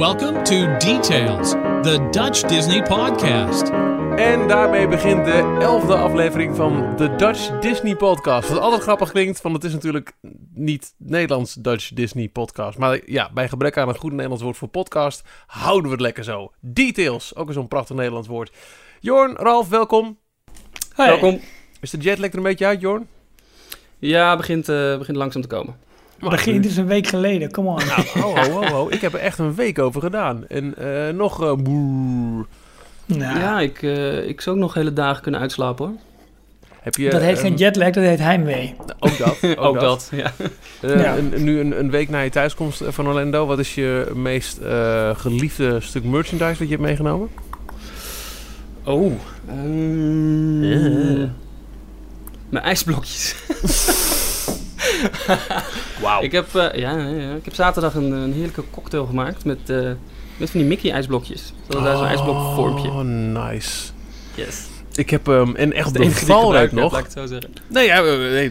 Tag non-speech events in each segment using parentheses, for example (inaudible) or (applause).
Welcome to Details, the Dutch Disney podcast. En daarmee begint de elfde aflevering van de Dutch Disney Podcast. Wat altijd grappig klinkt, want het is natuurlijk niet Nederlands Dutch Disney Podcast. Maar ja, bij gebrek aan een goed Nederlands woord voor podcast, houden we het lekker zo. Details, ook eens zo'n prachtig Nederlands woord. Jorn, Ralf, welkom. Welkom. Is de jetlag er een beetje uit, Jorn? Ja, begint, eh, begint langzaam te komen. Begin dus een week geleden, come on. Nou, ho, ho, ho, ho. Ik heb er echt een week over gedaan. En eh, nog... eh, boer. Nou, Ja, ik, eh, ik zou ook nog hele dagen kunnen uitslapen hoor. Heb je, dat heet ehm, geen jetlag, dat heet heimwee. Ook dat. (laughs) Ook, dat. ja. Eh, Ja. een- nu een, een week na je thuiskomst van Orlando, wat is je meest eh, geliefde stuk merchandise wat je hebt meegenomen? Oh. ehm, Ja. Mijn ijsblokjes. (laughs) (laughs) Wauw. ik, heb, eh, ja, ja, ik heb zaterdag een, een heerlijke cocktail gemaakt met, eh, met van die Mickey ijsblokjes. Dat is daar zo'n ijsblokvormpje. Oh, nice. Yes. Ik heb en echt die ik valreep heb, nog. laat ik het zo zeggen. Nee, ja, eh, nee,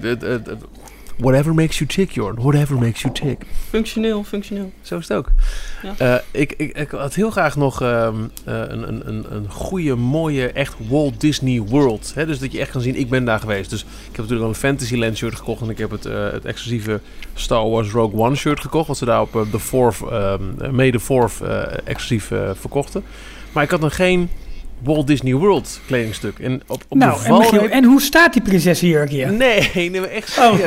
whatever makes you tick, Jorn. Whatever makes you tick. Functioneel, functioneel. Zo is het ook. Ja. Eh, ik, ik, ik had heel graag nog ehm, eh, een, een, een, een goede, mooie, echt Walt Disney World. Hè? Dus dat je echt kan zien, ik ben daar geweest. Dus ik heb natuurlijk al een Fantasyland shirt gekocht. En ik heb het, eh, het exclusieve Star Wars Rogue One shirt gekocht. Wat ze daar op de Fourth, ehm May the Fourth eh, exclusief verkochten. Maar ik had nog geen Walt Disney World kledingstuk. En op, op nou, de en, Michiel, en hoe staat die prinsessenjurk hier? Nee, nee, echt Oh.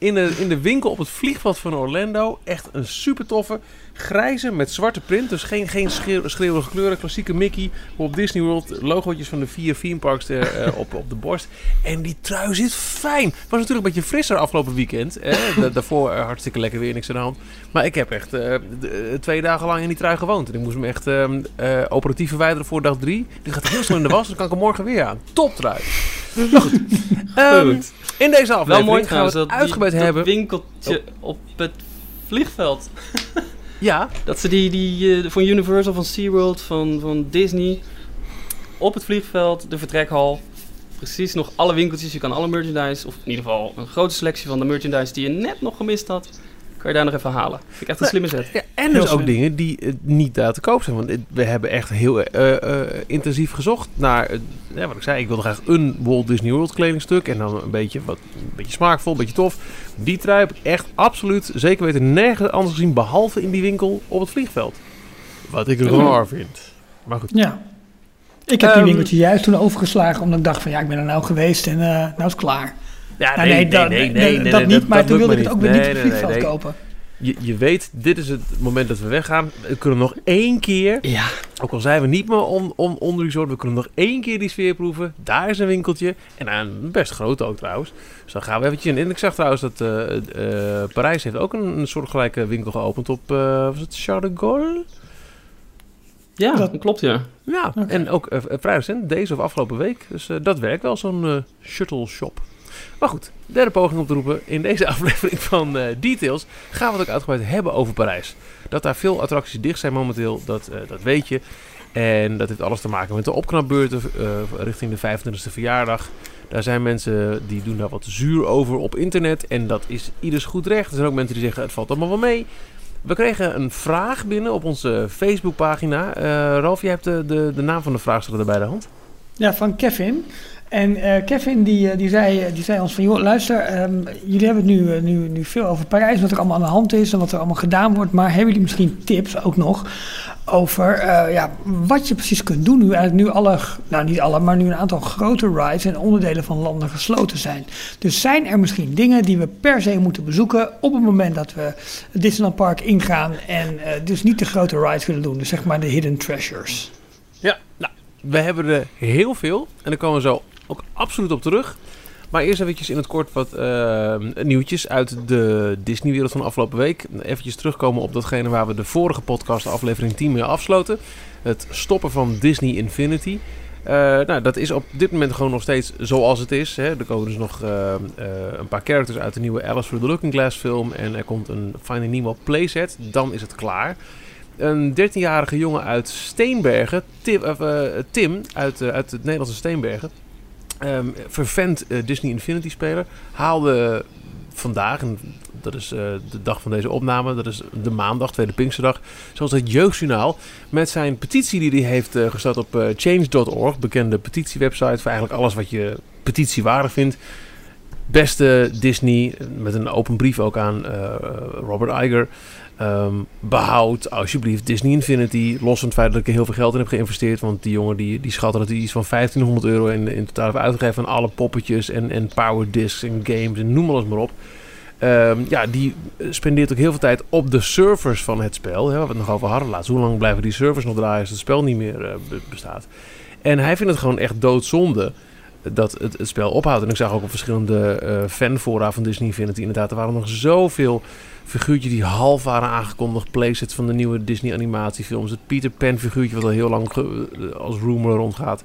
In, de, in de winkel op het vliegveld van Orlando. Echt een super toffe. Grijze met zwarte print. Dus geen, geen schreeuw, schreeuwige kleuren. Klassieke Mickey. Op Disney World. Logootjes van de vier theme parks er, eh, (laughs) op, op de borst. En die trui zit fijn. Was natuurlijk een beetje frisser afgelopen weekend. Da- daarvoor eh, hartstikke lekker weer. Niks aan de hand. Maar ik heb echt eh, twee dagen lang in die trui gewoond. En ik moest hem echt ehm, eh, operatief verwijderen voor dag drie. Die gaat heel snel in de was. Dan kan ik hem morgen weer aan. Top trui. (laughs) Goed. Ehm, Goed. In deze aflevering Wel mooi gaan we het uitgebreid die, hebben. Oh. winkeltje op het vliegveld. (laughs) Ja, Dat ze die, die eh, van Universal, van SeaWorld, van, van Disney... op het vliegveld, de vertrekhal... precies nog alle winkeltjes, je kan alle merchandise... of in ieder geval een grote selectie van de merchandise die je net nog gemist had... kan je daar nog even halen. Vind ik echt een slimme zet. ja en dus ook dingen die eh, niet daar te koop zijn. Want dit- we hebben echt heel eh, eh, intensief gezocht naar, eh, ja, wat ik zei, ik wilde graag een Walt Disney World kledingstuk. En dan een beetje, wat, een beetje smaakvol, een beetje tof. Die trui heb ik echt absoluut, zeker weten, nergens anders gezien. Behalve in die winkel op het vliegveld. Wat ik raar vind. Maar goed. Ja. Ik heb die Ehm, winkeltje juist toen overgeslagen, omdat ik dacht van ja, ik ben er nou geweest en eh, nou is het klaar. Ja, Nou, nee, dat, nee, dat niet, maar toen wilde ik het ook weer niet op het vliegveld kopen. Je, je weet, dit is het moment dat we weggaan. We kunnen nog één keer Ja. Ook al zijn we niet meer on, on, onder resort, we kunnen nog één keer die sfeer proeven. Daar is een winkeltje. En een best groot ook trouwens. Dus dan gaan we eventjes in. En ik zag trouwens dat eh, eh, Parijs heeft ook een, een soortgelijke winkel geopend op, eh, was het Charles de Gaulle? Ja, Dat- klopt ja. Ja, en ook vrij recent, deze of afgelopen week. Dus dat werkt wel, zo'n shuttle shop. Maar goed, derde poging om te roepen. In deze (laughs) aflevering van eh, Details gaan we het ook uitgebreid hebben over Parijs. Dat daar veel attracties dicht zijn momenteel, dat, eh, dat weet je. En dat heeft alles te maken met de opknapbeurten eh, richting de 25e verjaardag. Daar zijn mensen die doen daar wat zuur over op internet. En dat is ieders goed recht. Er zijn ook mensen die zeggen het valt allemaal wel mee. We kregen een vraag binnen op onze Facebookpagina. Ralf, jij hebt de, de, de naam van de vraagsteller bij de hand. Ja, van Kevin. En eh, Kevin die, eh, die, zei, die zei ons van, joh, luister, ehm, jullie hebben het nu, eh, nu, nu veel over Parijs, wat er allemaal aan de hand is en wat er allemaal gedaan wordt. Maar hebben jullie misschien tips ook nog over ja, wat je precies kunt doen nu eigenlijk nu alle, nou niet alle, maar nu een aantal grote rides en onderdelen van landen gesloten zijn. Dus zijn er misschien dingen die we per se moeten bezoeken op het moment dat we het Disneyland Park ingaan en dus niet de grote rides willen doen, dus zeg maar de hidden treasures. Ja, nou, we hebben er heel veel. En daar komen we zo ook absoluut op terug. Maar eerst eventjes in het kort wat eh, nieuwtjes uit de Disney-wereld van de afgelopen week. Eventjes terugkomen op datgene waar we de vorige podcast, aflevering 10, mee afsloten. Het stoppen van Disney Infinity. Eh, nou, dat is op dit moment gewoon nog steeds zoals het is. Hè. Er komen dus nog eh, een paar characters uit de nieuwe Alice Through the Looking Glass film. En er komt een Finding Nemo playset. Dan is het klaar. Een 13-jarige jongen uit Steenbergen, Tim, Tim uit, uit het Nederlandse Steenbergen, ehm vervent eh, Disney Infinity speler, haalde vandaag, en dat is eh, de dag van deze opname, dat is de maandag, tweede Pinksterdag, zoals het Jeugdjournaal met zijn petitie die hij heeft uh, gestart op change.org, bekende petitiewebsite voor eigenlijk alles wat je petitiewaardig vindt. Beste Disney, met een open brief ook aan Robert Iger. Um, behoud alsjeblieft Disney Infinity. Los van het feit dat ik er heel veel geld in heb geïnvesteerd. Want die jongen die, die dat hij iets van 1500 euro in, in totaal heeft uitgegeven aan alle poppetjes en, en power discs en games en noem alles maar op. Um, ja, die spendeert ook heel veel tijd op de servers van het spel. Hè, waar we het nog over hadden laatst. Hoe lang blijven die servers nog draaien als het spel niet meer uh, bestaat? En hij vindt het gewoon echt doodzonde dat het, het spel ophoudt. En ik zag ook op verschillende uh, fanfora van Disney Infinity inderdaad. Er waren nog zoveel figuurtjes die half waren aangekondigd. Playsets van de nieuwe Disney animatiefilms. Het Peter Pan figuurtje wat al heel lang als rumor rondgaat.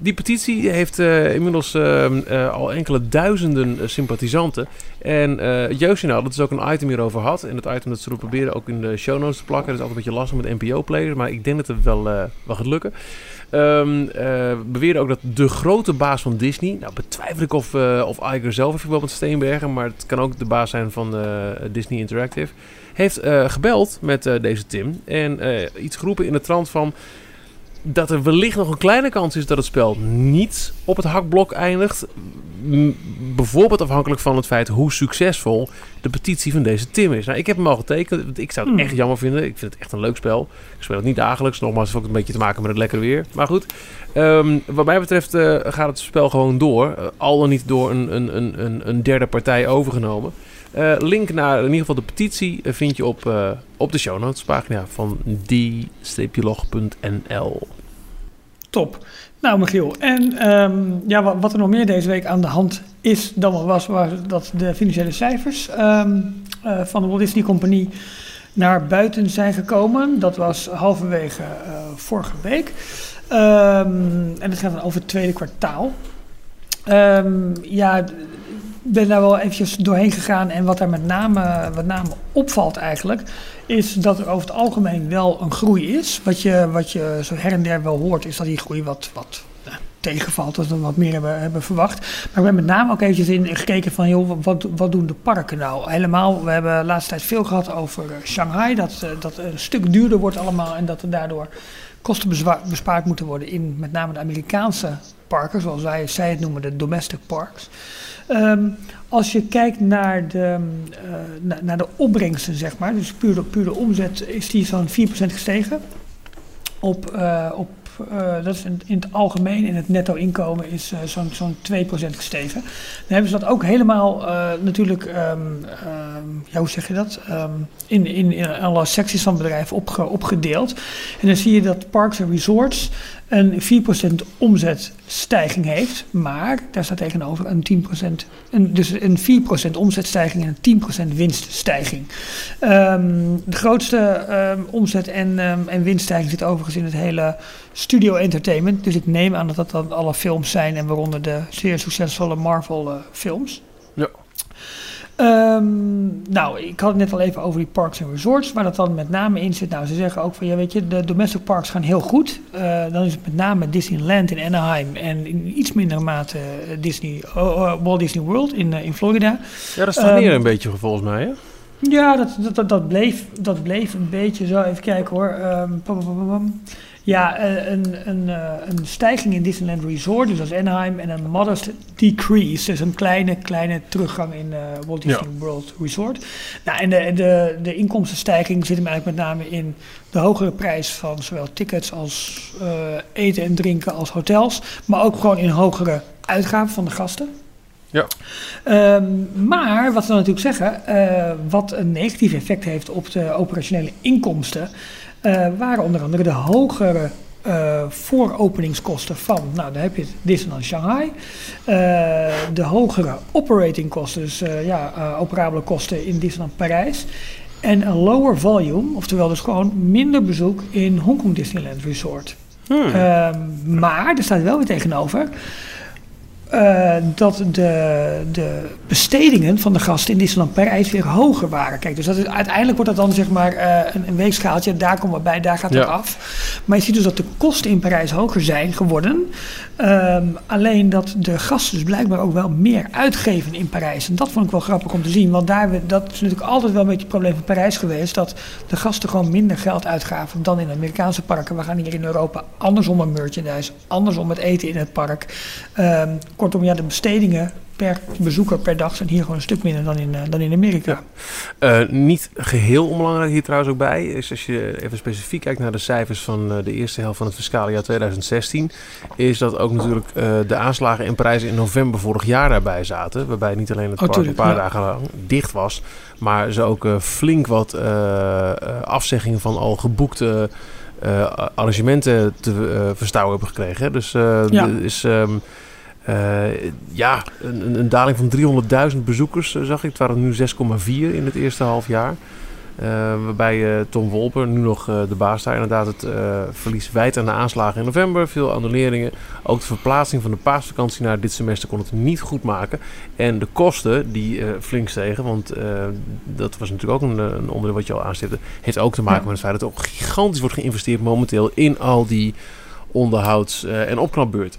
Die petitie heeft uh, inmiddels uh, al enkele duizenden sympathisanten. En uh, Jeugdjournaal, dat is ook een item hierover had. En het item dat ze proberen ook in de show notes te plakken. Dat is altijd een beetje lastig met NPO-players. Maar ik denk dat het wel, wel gaat lukken. Um, uh, ook dat de grote baas van Disney, nou betwijfel ik of, uh, of Iger zelf heeft wel met Steenbergen, maar het kan ook de baas zijn van uh, Disney Interactive, heeft gebeld met deze Tim en iets geroepen in de trant van dat er wellicht nog een kleine kans is dat het spel niet op het hakblok eindigt. bijvoorbeeld afhankelijk van het feit hoe succesvol de petitie van deze Tim is. Nou, ik heb hem al getekend. Ik zou het hmm. echt jammer vinden. Ik vind het echt een leuk spel. Ik speel het niet dagelijks. Nogmaals, het heeft ook een beetje te maken met het lekkere weer. Maar goed, um, wat mij betreft uh, gaat het spel gewoon door. Uh, al dan niet door een, een, een, een derde partij overgenomen. Uh, link naar in ieder geval de petitie vind je op, op de show notes pagina van die-log.nl. Top. Nou, Michiel. En um, ja, wat, wat, er nog meer deze week aan de hand is dan nog was, was dat de financiële cijfers um, uh, van de Walt Disney Company naar buiten zijn gekomen. Dat was halverwege vorige week. Um, en het gaat dan over het tweede kwartaal. ja, ben daar wel eventjes doorheen gegaan. En wat daar met name, met name opvalt eigenlijk, is dat er over het algemeen wel een groei is. Wat je, wat je zo her en der wel hoort, is dat die groei wat, wat nou, tegenvalt, dat we wat meer hebben, hebben verwacht. Maar ik ben met name ook eventjes in gekeken van, joh, wat, wat doen de parken nou? Helemaal, we hebben de laatste tijd veel gehad over eh, Shanghai, dat, eh, dat een stuk duurder wordt allemaal en dat er daardoor kosten bespaard moeten worden in met name de Amerikaanse parken, zoals wij, zij het noemen, de domestic parks. Um, als je kijkt naar de, uh, naar de opbrengsten, zeg maar, dus puur de, omzet, is die zo'n 4% gestegen. Op, uh, op uh, dat is in, het algemeen, in het netto inkomen, is zo'n zo'n 2% gestegen. Dan hebben ze dat ook helemaal natuurlijk, um, ja, hoe zeg je dat, um, in, in, in alle secties van het bedrijf opge, opgedeeld. En dan zie je dat Parks and Resorts een 4% omzetstijging heeft, maar daar staat tegenover een 10%, een, dus een 4% omzetstijging en een 10% winststijging. Um, de grootste um, omzet en, um, en winststijging zit overigens in het hele studio entertainment. Dus ik neem aan dat dat dan alle films zijn en waaronder de zeer succesvolle Marvel uh, films. Ja. Um, nou, ik had het net al even over die parks en resorts, waar dat dan met name in zit. Nou, ze zeggen ook van, ja weet je, de domestic parks gaan heel goed. Uh, dan is het met name Disneyland in Anaheim en in iets mindere mate Disney, uh, Walt Disney World in, uh, in Florida. Ja, dat stagneert um, een beetje volgens mij, hè? Ja, dat, dat, dat, dat, bleef, dat bleef een beetje zo. Even kijken hoor. Um, pam, pam, pam, ja, een, een, een stijging in Disneyland Resort, dus als Anaheim, en een modest decrease, dus een kleine, kleine teruggang in uh, Walt Disney ja. World Resort. Nou, en de, de, de inkomstenstijging zit hem eigenlijk met name in de hogere prijs van zowel tickets als uh, eten en drinken als hotels, maar ook gewoon in hogere uitgaven van de gasten. Ja. Um, maar wat we natuurlijk zeggen, uh, wat een negatief effect heeft op de operationele inkomsten, uh, waren onder andere de hogere uh, vooropeningskosten van, nou daar heb je het, Disneyland Shanghai. De hogere operating kosten, dus ja, operabele kosten in Disneyland Parijs. En een lower volume, oftewel dus gewoon minder bezoek in Hongkong Disneyland Resort. Hmm. Uh, maar er staat wel weer tegenover eh, dat de, de bestedingen van de gasten in Disneyland Parijs weer hoger waren. Kijk, dus dat is, uiteindelijk wordt dat dan zeg maar eh, een, een weegschaaltje. Daar komen we bij, daar gaat het Ja. af. Maar je ziet dus dat de kosten in Parijs hoger zijn geworden. Ehm, alleen dat de gasten dus blijkbaar ook wel meer uitgeven in Parijs. En dat vond ik wel grappig om te zien. Want daar, we- dat is natuurlijk altijd wel een beetje het probleem van Parijs geweest. Dat de gasten gewoon minder geld uitgaven dan in de Amerikaanse parken. We gaan hier in Europa andersom met merchandise, andersom met eten in het park. Ehm, kortom, ja, de bestedingen per bezoeker per dag zijn hier gewoon een stuk minder dan in, eh, dan in Amerika. Eh, niet geheel onbelangrijk hier trouwens ook bij is als je even specifiek kijkt naar de cijfers van eh, de eerste helft van het fiscale jaar 2016, is dat ook natuurlijk de aanslagen in Parijs in november vorig jaar daarbij zaten, waarbij niet alleen het Oh, park tuurlijk, een paar ja. dagen lang dicht was, maar ze ook flink wat afzeggingen van al geboekte arrangementen te verstouwen hebben gekregen. Dus Ja. is ehm, eh, ja, een, daling van 300.000 bezoekers eh, zag ik. Het waren nu 6,4 in het eerste half jaar. Eh, waarbij Tom Wolper, nu nog de baas daar, inderdaad het verlies wijd aan de aanslagen in november. Veel annuleringen. Ook de verplaatsing van de paasvakantie naar dit semester kon het niet goed maken. En de kosten die flink stegen, want dat was natuurlijk ook een, een onderdeel wat je al aanstipte, heeft ook te maken met het feit dat er ook gigantisch wordt geïnvesteerd momenteel in al die onderhouds- en opknapbeurt.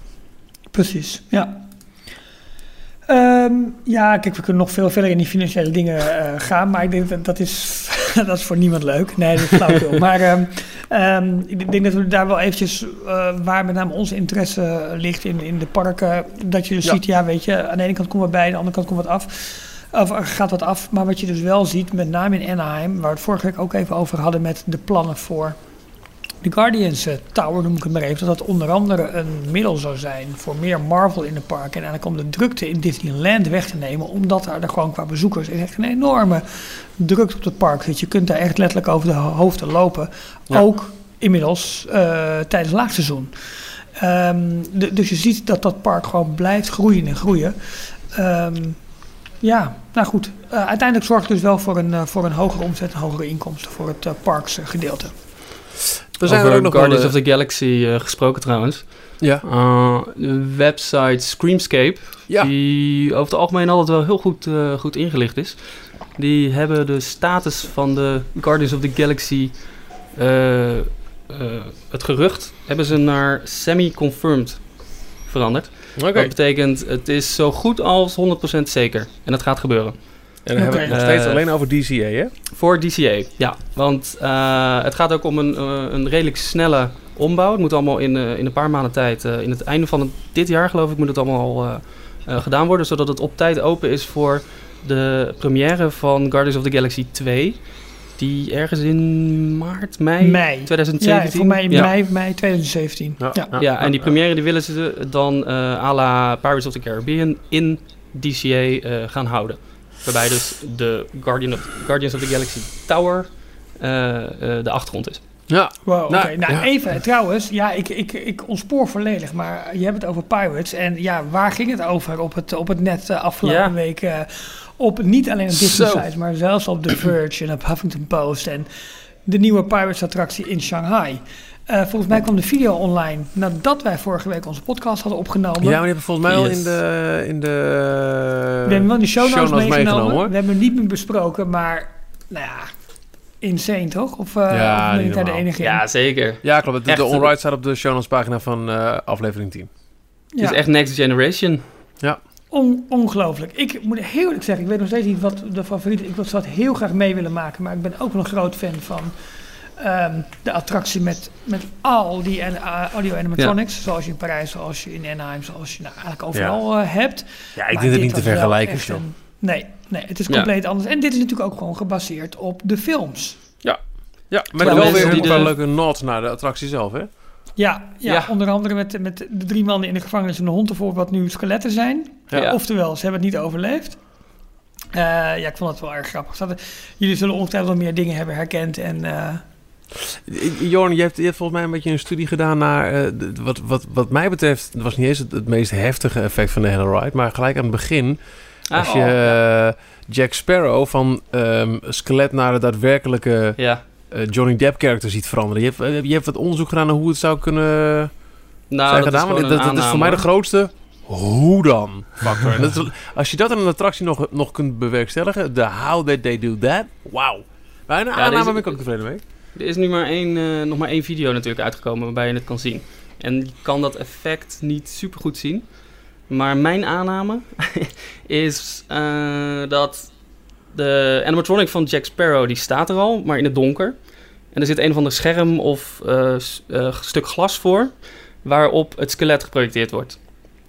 Precies, ja. Ehm, ja, kijk, we kunnen nog veel verder in die financiële dingen eh, gaan, maar ik denk dat dat is, (laughs) dat is voor niemand leuk. Nee, dat is flauwkul. (laughs) maar ehm, ehm, ik denk dat we daar wel eventjes, eh, waar met name onze interesse ligt in, in de parken, dat je dus Ja. ziet, ja, weet je, aan de ene kant komen we bij, aan de andere kant komt wat af. Of gaat wat af, maar wat je dus wel ziet, met name in Anaheim, waar we het vorige week ook even over hadden met de plannen voor de Guardians eh, Tower, noem ik het maar even, dat dat onder andere een middel zou zijn voor meer Marvel in de park. En eigenlijk om de drukte in Disneyland weg te nemen, omdat daar gewoon qua bezoekers echt een enorme drukte op het park zit. Je kunt daar echt letterlijk over de ho- hoofden lopen. Ja. Ook inmiddels eh, tijdens laagseizoen. Ehm, de- dus je ziet dat dat park gewoon blijft groeien en groeien. Ehm, ja, nou goed. Eh, uiteindelijk zorgt het dus wel voor een, voor een hogere omzet en hogere inkomsten voor het parksgedeelte. Er zijn Over er ook nog Guardians wel, of the Galaxy eh, gesproken trouwens. Ja, Uh, de website Screamscape, ja. die over het algemeen altijd wel heel goed, eh, goed ingelicht is. Die hebben de status van de Guardians of the Galaxy, eh, eh, het gerucht, hebben ze naar semi-confirmed veranderd. Oké. Dat betekent, het is zo goed als 100% zeker. En dat gaat gebeuren. En dan hebben we het nog steeds Eh, alleen over DCA, hè? Voor DCA, ja. Want eh, het gaat ook om een, eh, een redelijk snelle ombouw. Het moet allemaal in, eh, in een paar maanden tijd, eh, in het einde van het- dit jaar geloof ik, moet het allemaal eh, eh, gedaan worden. Zodat het op tijd open is voor de première van Guardians of the Galaxy 2. Die ergens in maart, mei, Mei. 2017. Ja, voor mij Ja. mei, mei 2017. Ja. Ja. Ja, en die première die willen ze dan eh à la Pirates of the Caribbean in DCA eh, gaan houden. Waarbij dus de Guardian of, Guardians of the Galaxy Tower eh, eh, de achtergrond is. Ja, Wow, oké. Nou, Nou, ja. even, trouwens, ja, ik, ik, ik ontspoor volledig, maar je hebt het over Pirates. En ja, waar ging het over op het, op het net eh, afgelopen Ja. week? eh, op niet alleen op Disney sites, maar zelfs op The Verge en op Huffington Post. En de nieuwe Pirates attractie in Shanghai. Eh, volgens mij kwam de video online nadat wij vorige week onze podcast hadden opgenomen. ja maar die hebben volgens mij al Yes. in de... In de we hebben wel die show notes meegenomen. meegenomen, hoor. we hebben hem niet meer besproken, maar nou ja, insane toch? Of, eh Ja, ben ik daar de enige in? Ja, zeker. Ja, klopt. De, de onride staat op de show notes pagina van eh, aflevering 10. Het is echt Next Generation. On- ongelooflijk. Ik moet heel eerlijk zeggen, ik weet nog steeds niet wat de favoriet is. Ik zou het heel graag mee willen maken, maar ik ben ook wel een groot fan van ehm, de attractie met, met al die en, uh, audio animatronics. Zoals je in Parijs, zoals je in Anaheim, zoals je nou, eigenlijk overal eh, hebt. Ja, ik Maar denk het niet te vergelijken, een- Nee, nee, het is Ja. compleet anders. En dit is natuurlijk ook gewoon gebaseerd op de films. Ja, maar Terwijl wel weer een paar de- leuke nod naar de attractie zelf, hè? Ja, ja, Ja. onder andere met, met de drie mannen in de gevangenis en de hond ervoor, wat nu skeletten zijn. Ja. Oftewel, ze hebben het niet overleefd. Eh, ja, ik vond het wel erg grappig. Jullie zullen ongetwijfeld wel meer dingen hebben herkend. En eh, Jorn, je hebt, je hebt volgens mij een beetje een studie gedaan naar... eh, wat, wat, wat mij betreft, het was niet eens het, het meest heftige effect van de hele ride... maar gelijk aan het begin, als Ah, je oh, eh, Jack Sparrow van ehm, skelet naar de daadwerkelijke ja. eh, Johnny Depp karakter ziet veranderen. Je hebt, je hebt wat onderzoek gedaan naar hoe het zou kunnen Nou, zijn dat gedaan. is Want dat, is voor mij de grootste hoe dan factor. En dat is- als je dat in een attractie nog, nog kunt bewerkstelligen, de how that they do that, wauw. Bijna aanname deze- ben ik ook tevreden mee. Er is nu maar één, eh, nog maar één video natuurlijk uitgekomen waarbij je het kan zien. En je kan dat effect niet super goed zien. Maar mijn aanname (laughs) is eh, dat de animatronic van Jack Sparrow, die staat er al, maar in het donker. En er zit een of ander scherm of eh, stuk glas voor, waarop het skelet geprojecteerd wordt.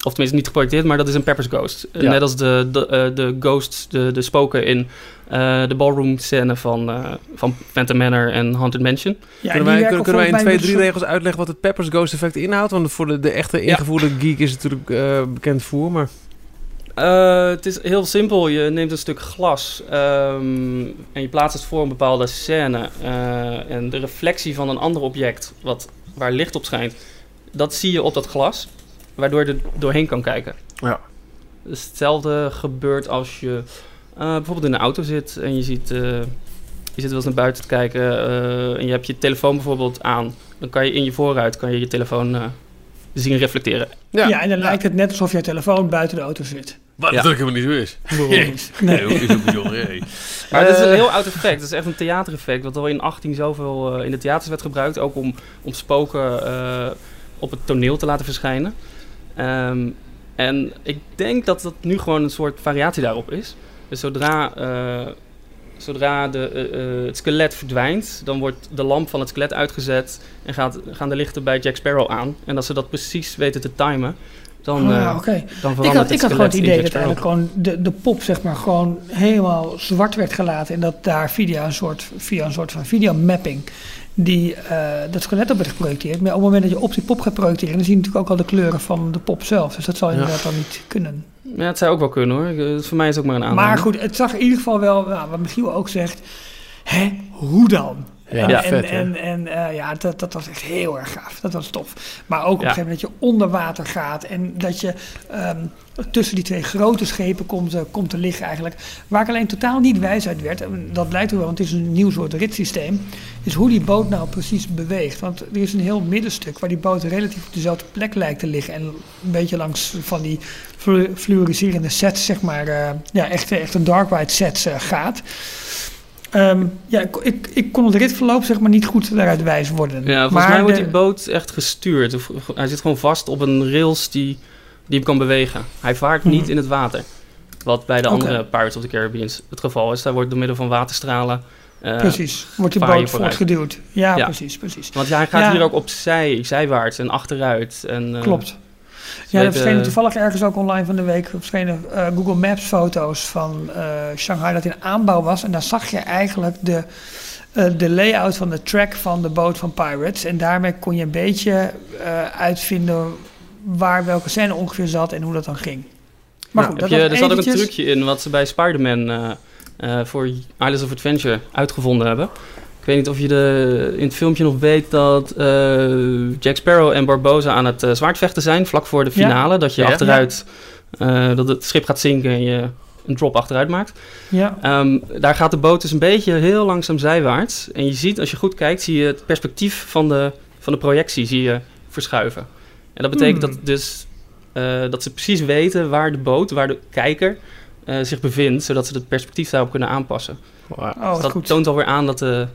Of tenminste niet geprojecteerd, maar dat is een Pepper's Ghost. Ja. Net als de, de, eh, de ghosts, de, de spoken in eh, de ballroom scène van, eh, van Phantom Manor en Haunted Mansion. Ja, kunnen wij, kunnen, kunnen wij in twee, drie regels uitleggen wat het Peppers Ghost effect inhoudt? Want voor de, de echte Ja. ingevoerde geek is het natuurlijk eh, bekend voer, maar... Eh, het is heel simpel. Je neemt een stuk glas ehm, en je plaatst het voor een bepaalde scène. eh, en de reflectie van een ander object wat, waar licht op schijnt, dat zie je op dat glas, waardoor je er doorheen kan kijken. Ja. Dus hetzelfde gebeurt als je eh, bijvoorbeeld in een auto zit en je ziet, eh, je zit wel eens naar buiten te kijken eh, en je hebt je telefoon bijvoorbeeld aan. Dan kan je in je voorruit kan je, je telefoon eh, zien reflecteren. Ja, en dan lijkt het net alsof je telefoon buiten de auto zit. Wat Ja. druk helemaal niet zo is. (laughs) Nee. Nee, is ook bijzonder. hey. Maar het is een heel oud effect. Het is echt een theatereffect. Wat al in 18 zoveel eh, in de theaters werd gebruikt. Ook om, om spoken eh, op het toneel te laten verschijnen. Ehm, en ik denk dat dat nu gewoon een soort variatie daarop is. Dus zodra, eh, zodra de, eh, eh, het skelet verdwijnt, dan wordt de lamp van het skelet uitgezet. En gaat, gaan de lichten bij Jack Sparrow aan. En als ze dat precies weten te timen, dan, Oh, eh, ja, oké. dan Ik verandert had, het ik had gewoon het idee dat eigenlijk gewoon de, de pop zeg maar gewoon helemaal zwart werd gelaten. En dat daar via een soort, via een soort van videomapping die, eh, dat skelet op werd geprojecteerd. Maar op het moment dat je op die pop gaat projecteren, dan zie je natuurlijk ook al de kleuren van de pop zelf. Dus dat zal Ja. inderdaad dan niet kunnen. Ja, het zou ook wel kunnen hoor. Eh, Voor mij is het ook maar een aanname. Maar goed, het zag in ieder geval wel, nou, wat Michiel ook zegt, hè, hoe dan? Ja, en vet, en, en, en eh, ja, dat, dat was echt heel erg gaaf. Dat was tof. Maar ook op een gegeven moment dat je onder water gaat en dat je ehm, tussen die twee grote schepen komt, eh, komt te liggen eigenlijk. Waar ik alleen totaal niet wijs uit werd, en dat blijkt ook wel, want het is een nieuw soort ritssysteem, is hoe die boot nou precies beweegt. Want er is een heel middenstuk waar die boot relatief op dezelfde plek lijkt te liggen en een beetje langs van die flu- fluoriserende sets, zeg maar, eh, ja, echt, echt een dark ride sets gaat. Ehm, ja, ik, ik, kon het ritverloop zeg maar niet goed daaruit wijs worden. Ja, volgens Maar mij wordt de- die boot echt gestuurd. Hij zit gewoon vast op een rails die, die hem kan bewegen. Hij vaart niet Mhm. in het water. Wat bij de andere Pirates of the Caribbean het geval is. Daar wordt door middel van waterstralen... eh, Precies, wordt die boot voortgeduwd. Ja, Ja. precies, precies. Want ja, hij gaat Ja. hier ook opzij, zijwaarts en achteruit. En, eh, Klopt. Ja, er weten- verschenen toevallig ergens ook online van de week verschenen eh, Google Maps foto's van eh, Shanghai dat in aanbouw was. En daar zag je eigenlijk de, eh, de layout van de track van de boot van Pirates. En daarmee kon je een beetje eh, uitvinden waar welke scène ongeveer zat en hoe dat dan ging. Maar Nou, goed, dat je, er zat ook een trucje in wat ze bij Spider-Man eh, eh, voor Islands of Adventure uitgevonden hebben. Ik weet niet of je de, in het filmpje nog weet dat eh, Jack Sparrow en Barbosa aan het eh, zwaardvechten zijn, vlak voor de Ja. finale. Dat je Ja. achteruit, eh, dat het schip gaat zinken en je een drop achteruit maakt. Ja, Ehm, daar gaat de boot dus een beetje heel langzaam zijwaarts. En je ziet, als je goed kijkt, zie je het perspectief van de, van de projectie zie je verschuiven. En dat betekent Hmm. dat, dus, eh, dat ze precies weten waar de boot, waar de kijker eh, zich bevindt, zodat ze het perspectief daarop kunnen aanpassen. Oh, Dus dat goed. toont alweer aan dat, de,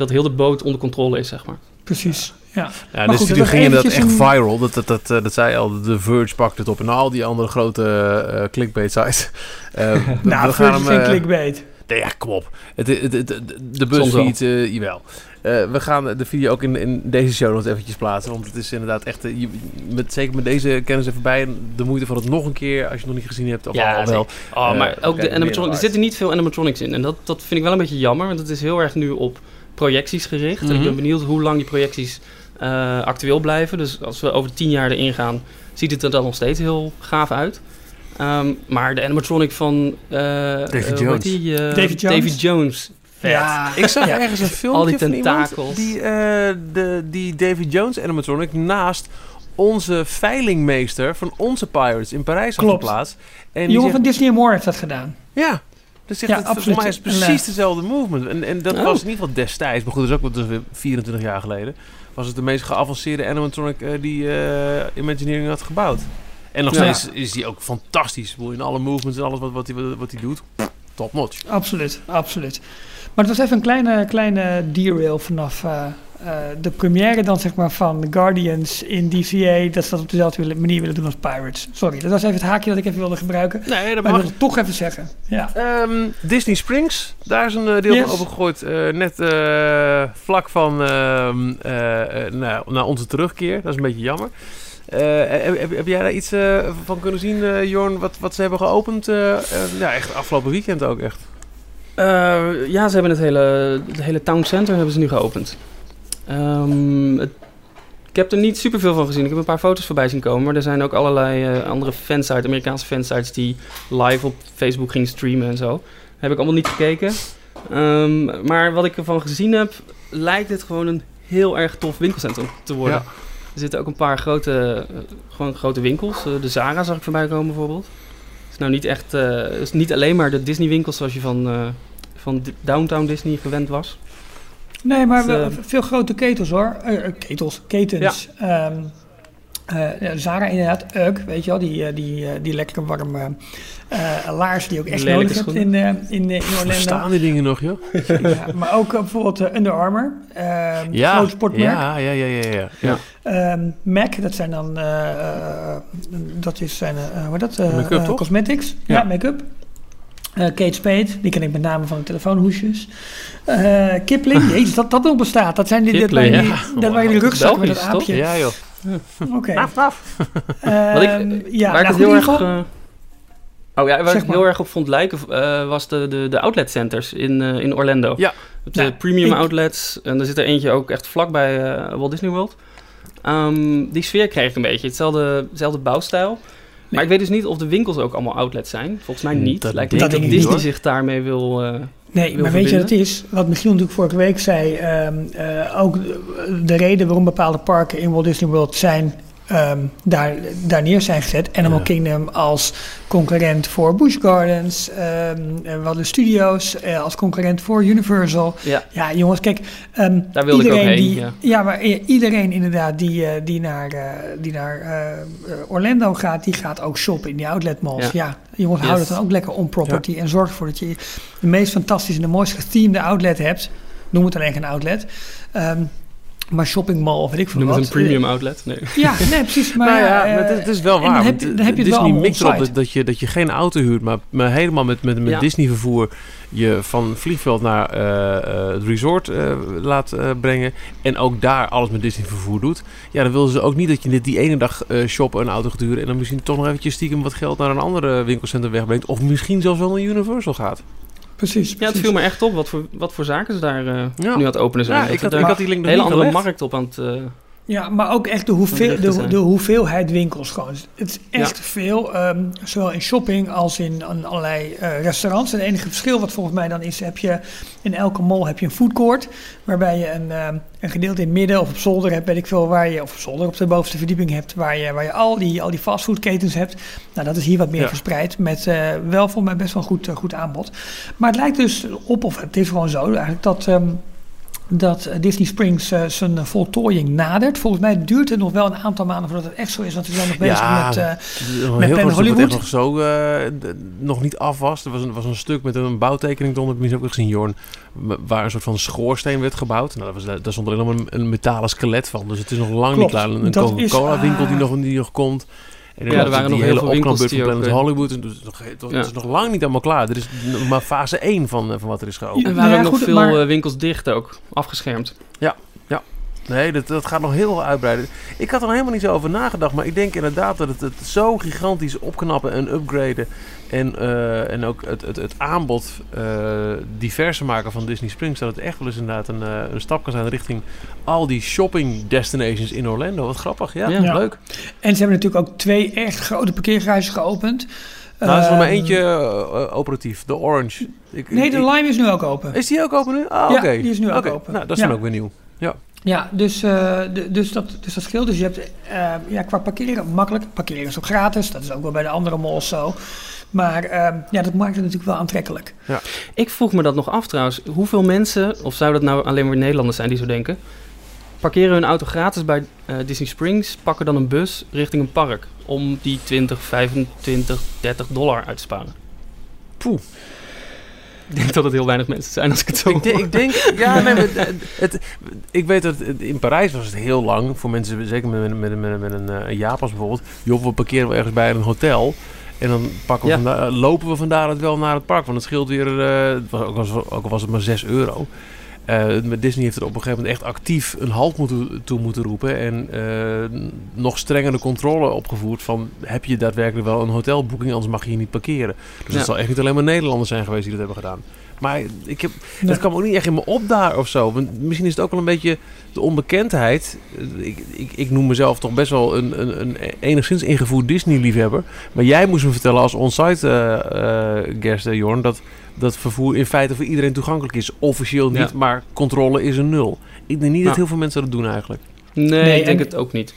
dat heel de boot onder controle is, zeg maar. Precies, ja. Ja, goed, dus dat die was ging inderdaad echt viral. Dat, dat, dat, eh, dat zei al, de Verge pakte het op en al die andere grote eh, clickbait sites. (laughs) Eh, we- Nou, we gaan is hem, geen eh, clickbait. Nee, ja, kom op. Het, het, het, het- de. BuzzFeed, eh jawel. Eh, we gaan de video ook in, in deze show notes eventjes plaatsen. Want het is inderdaad echt, eh, je, met, zeker met deze kennis even bij, de moeite van het nog een keer, als je het nog niet gezien hebt. Of Ja, al wel. Oh, Eh, maar ook de animatronics, er zitten niet veel animatronics in. En dat, dat vind ik wel een beetje jammer, want het is heel erg nu op projecties gericht. En ik Mhm. ben benieuwd hoe lang die projecties eh, actueel blijven. Dus als we over tien jaar erin gaan, ziet het er dan nog steeds heel gaaf uit. Ehm, maar de animatronic van... eh, David eh, Jones. die? Eh, David Jones? David Jones. Vet. Ja, Ik zag ja. ergens een filmpje Al die van iemand tentakels. die, eh, de, die Davy Jones animatronic naast onze veilingmeester van onze Pirates in Parijs had Klopt. geplaatst. En die jongen zegt, van Disney More heeft dat gedaan. ja, dus zegt Ja, het, absoluut. voor mij is het precies eh, dezelfde movement. En, en dat Oh. was in ieder geval destijds, maar goed, dat is ook dat is weer 24 jaar geleden, was het de meest geavanceerde animatronic eh, die eh, Imagineering had gebouwd. En nog Ja. steeds is hij ook fantastisch. In alle movements en alles wat, wat, hij, wat hij doet. Top notch. Absoluut, absoluut. Maar het was even een kleine, kleine derail vanaf eh, eh, de première dan zeg maar van Guardians in DCA. Dat ze dat op dezelfde manier willen doen als Pirates. Sorry, dat was even het haakje dat ik even wilde gebruiken. Nee, dat Maar ik mag. wilde het toch even zeggen. Ja, Ehm, Disney Springs, daar is een eh, deel Yes. van overgegooid. Eh, net eh, vlak van ehm, eh, eh, nou, naar onze terugkeer. Dat is een beetje jammer. Eh, heb, heb, heb jij daar iets eh, van kunnen zien, eh, Jorn, wat, wat ze hebben geopend? ja, echt afgelopen weekend ook echt. Eh, ja, ze hebben het hele, het hele town center hebben ze nu geopend. Ehm, het- ik heb er niet superveel van gezien. Ik heb een paar foto's voorbij zien komen. Maar er zijn ook allerlei eh, andere fansites, Amerikaanse fansites... die live op Facebook gingen streamen en zo. Heb ik allemaal niet gekeken. Ehm, maar wat ik ervan gezien heb, lijkt het gewoon een heel erg tof winkelcentrum te worden. Ja. Er zitten ook een paar grote, eh, gewoon grote winkels. Eh, de Zara zag ik voorbij komen bijvoorbeeld. Het is nou niet echt, is niet alleen maar de Disney winkels zoals je van, van Downtown Disney gewend was. Nee, maar Dus, wel eh, veel grote ketels hoor. Eh, eh, ketels, ketens. Ehm, eh, ja, Zara inderdaad, Ugg, weet je wel, die, eh, die, eh, die lekkere warme eh laars die je ook echt Lelijke nodig hebt in, eh, in, in Orlando. Verstaan die dingen nog, joh? (laughs) Ja, maar ook bijvoorbeeld Under Armour, ehm Ja, groot sportmerk. ja, ja, ja, ja, ja. ja. Ehm, MAC, dat zijn dan, dat is zijn, eh, hoe dat? Eh, Make-up, toch? Cosmetics, ja, Ja. make-up. Eh, Kate Spade, die ken ik met name van de telefoonhoesjes. Eh, Kipling, (laughs) jezus, dat dat nog bestaat. Dat zijn die, dat Kipling, waren die, ja. dat waren die rugzakken met dat aapje. Ja, joh. (laughs) Oké. Naf, naf. (laughs) Wat ik- Ehm, ja, waar ik nou, heel erg... eh, oh ja, waar Zeg ik maar. heel erg op vond lijken eh, was de, de, de outlet centers in, eh, in Orlando. Ja. De Ja, premium ik- outlets. En er zit er eentje ook echt vlakbij eh Walt Disney World. Ehm, die sfeer kreeg ik een beetje. Hetzelfde, hetzelfde bouwstijl. Maar ik weet dus niet of de winkels ook allemaal outlets zijn. Volgens mij niet. Dat Lijkt me dat Disney hoor. zich daarmee wil... eh, Nee, maar weet je wat het is? Wat Michiel natuurlijk vorige week zei, ehm, eh, ook de reden waarom bepaalde parken in Walt Disney World zijn, ehm, daar, daar neer zijn gezet. Animal Ja. Kingdom als concurrent voor Busch Gardens, ehm eh, we hadden studio's eh, als concurrent voor Universal. ja, Ja, jongens, kijk, ehm, Daar wilde ik ook iedereen heen, die, ja. maar iedereen inderdaad die, eh, die naar, die naar Orlando gaat, die gaat ook shoppen in die outlet malls. Ja, jongens, hou Yes. het dan ook lekker on property en zorg ervoor dat je de meest fantastische en de mooist gethemede outlet hebt. Noem het alleen geen outlet. Maar shopping mall of weet ik veel noem wat. het een premium outlet. Nee. Ja, nee, precies. (laughs) Maar nou ja, eh, maar het, is- het is wel en waar. dan heb je- dan heb je het wel Disney allemaal mikt erop dat, dat, je, dat je geen auto huurt, maar, maar helemaal met, met, met Ja. Disney vervoer je van vliegveld naar eh, eh, het resort eh, laat eh, brengen. En ook daar alles met Disney vervoer doet. Ja, dan willen ze ook niet dat je dit die ene dag eh, shoppen een auto gaat huren. En dan misschien toch nog eventjes stiekem wat geld naar een andere winkelcentrum wegbrengt. Of misschien zelfs wel naar Universal gaat. Precies, Ja, het viel me echt op wat voor, wat voor zaken ze daar eh, Ja. nu aan het openen zijn. Ja, Dat ik had, ik had die link nog hele niet andere gelegd. markt op aan het... eh, Ja, maar ook echt de, hoeveel, de, de hoeveelheid winkels gewoon. Het is echt Ja. veel, ehm, zowel in shopping als in, in allerlei eh, restaurants. En het enige verschil wat volgens mij dan is, heb je in elke mall heb je een food court, waarbij je een, ehm, een gedeelte in het midden of op zolder hebt, weet ik veel, waar je, of op zolder op de bovenste verdieping hebt, waar je, waar je al die, al die fastfoodketens hebt. Nou, dat is hier wat meer Ja. verspreid, met eh, wel volgens mij best wel goed, eh, goed aanbod. Maar het lijkt dus op, of het is gewoon zo eigenlijk, dat... ehm, dat Disney Springs eh, zijn eh, voltooiing nadert. Volgens mij duurt het nog wel een aantal maanden voordat het echt zo is. Want we zijn nog bezig Ja, met... Nog Met Planet Hollywood? echt nog zo nog niet af was. Er was een, was een stuk met een bouwtekening eronder. Heb misschien ook gezien, Jorn. Waar een soort van schoorsteen werd gebouwd. Nou, dat was, daar stond alleen maar een, een metalen skelet van. Dus het is nog lang Klopt, niet klaar. Een Coca-Cola winkel die ah. nog, die nog komt. En Ja, er waren nog heel hele veel winkels die ook, eh, Hollywood. En dus, het, is nog, het, Ja. is nog lang niet allemaal klaar. Er is nog maar fase 1 van, eh, van wat er is geopend. Er waren ja, ook nog goed, veel maar- eh, winkels dicht ook, afgeschermd. Nee, dat, dat gaat nog heel veel uitbreiden. Ik had er helemaal niet zo over nagedacht. Maar ik denk inderdaad dat het, het zo gigantisch opknappen en upgraden. En, eh, en ook het, het, het aanbod eh diverser maken van Disney Springs. Dat het echt wel eens inderdaad een, eh, een stap kan zijn richting al die shopping destinations in Orlando. Wat grappig. Ja, Ja. leuk. en ze hebben natuurlijk ook twee echt grote parkeergarages geopend. Nou, er is nog maar eentje operatief. De Orange. Ik, Nee, de ik- Lime is nu ook open. Is die ook open nu? Ah, Ja, oké. die is nu ook open. Nou, dat is Ja. dan ook weer nieuw. Ja, dus, eh, de- dus, dat, dus dat scheelt. Dus je hebt eh, ja, qua parkeren makkelijk. Parkeren is ook gratis. Dat is ook wel bij de andere malls zo. Maar ehm, ja, dat maakt het natuurlijk wel aantrekkelijk. Ik vroeg me dat nog af trouwens. Hoeveel mensen, of zou dat nou alleen maar Nederlanders zijn die zo denken... parkeren hun auto gratis bij eh, Disney Springs, pakken dan een bus richting een park om die 20, 25, 30 dollar uit te sparen. Poeh. Ik denk dat het heel weinig mensen zijn als ik het zo Ik, denk- ik denk, ja, (laughs) nee, maar het, het- ik weet dat het- in Parijs was het heel lang voor mensen, zeker met, met, met, met een, een Japans bijvoorbeeld. Joh, we parkeren wel ergens bij een hotel. En dan pakken we Ja. eh, lopen we vandaar het wel naar het park. Want het scheelt weer, eh, ook, al was- ook al was het maar 6 euro. Met Disney heeft er op een gegeven moment echt actief een halt moeten, toe moeten roepen. En nog strengere controle opgevoerd van... heb je daadwerkelijk wel een hotelboeking, anders mag je hier niet parkeren. Dus Ja. het zal echt niet alleen maar Nederlanders zijn geweest die dat hebben gedaan. Maar ik heb, Nee. dat kwam ook niet echt in me op daar of zo. Want misschien is het ook wel een beetje de onbekendheid. Ik, ik, ik noem mezelf toch best wel een, een, een enigszins ingevoerd Disney-liefhebber. Maar jij moest me vertellen als on-site eh, eh, guest, eh, Jorn... Dat, dat vervoer in feite voor iedereen toegankelijk is. Officieel niet, Ja. maar controle is een nul. Ik denk niet dat Nou. heel veel mensen dat doen eigenlijk. Nee, Nee, ik denk en- het ook niet.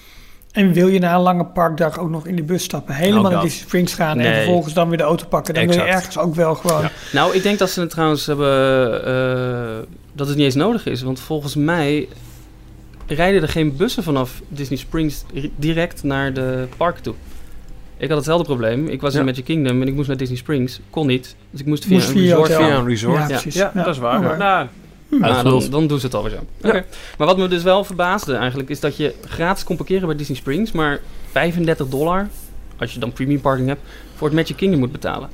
En wil je na een lange parkdag ook nog in de bus stappen, helemaal Ook naar. Disney Springs gaan en vervolgens dan weer de auto pakken, dan wil je ergens ook wel gewoon... Ja. Nou, ik denk dat ze het trouwens hebben... eh, dat het niet eens nodig is. Want volgens mij rijden er geen bussen vanaf Disney Springs ri- direct naar de parken toe. Ik had hetzelfde probleem. Ik was Ja. in Magic Kingdom en ik moest naar Disney Springs. Kon niet. Dus ik moest via Moest een via resort. Via een resort. Ja, Ja. precies. Ja, dat is waar. Oké. Nou, Nou, uitgevuld. dan, dan doen ze het alweer zo. Maar wat me dus wel verbaasde eigenlijk, is dat je gratis kon parkeren bij Disney Springs, maar 35 dollar, als je dan premium parking hebt, voor het Magic Kingdom moet betalen.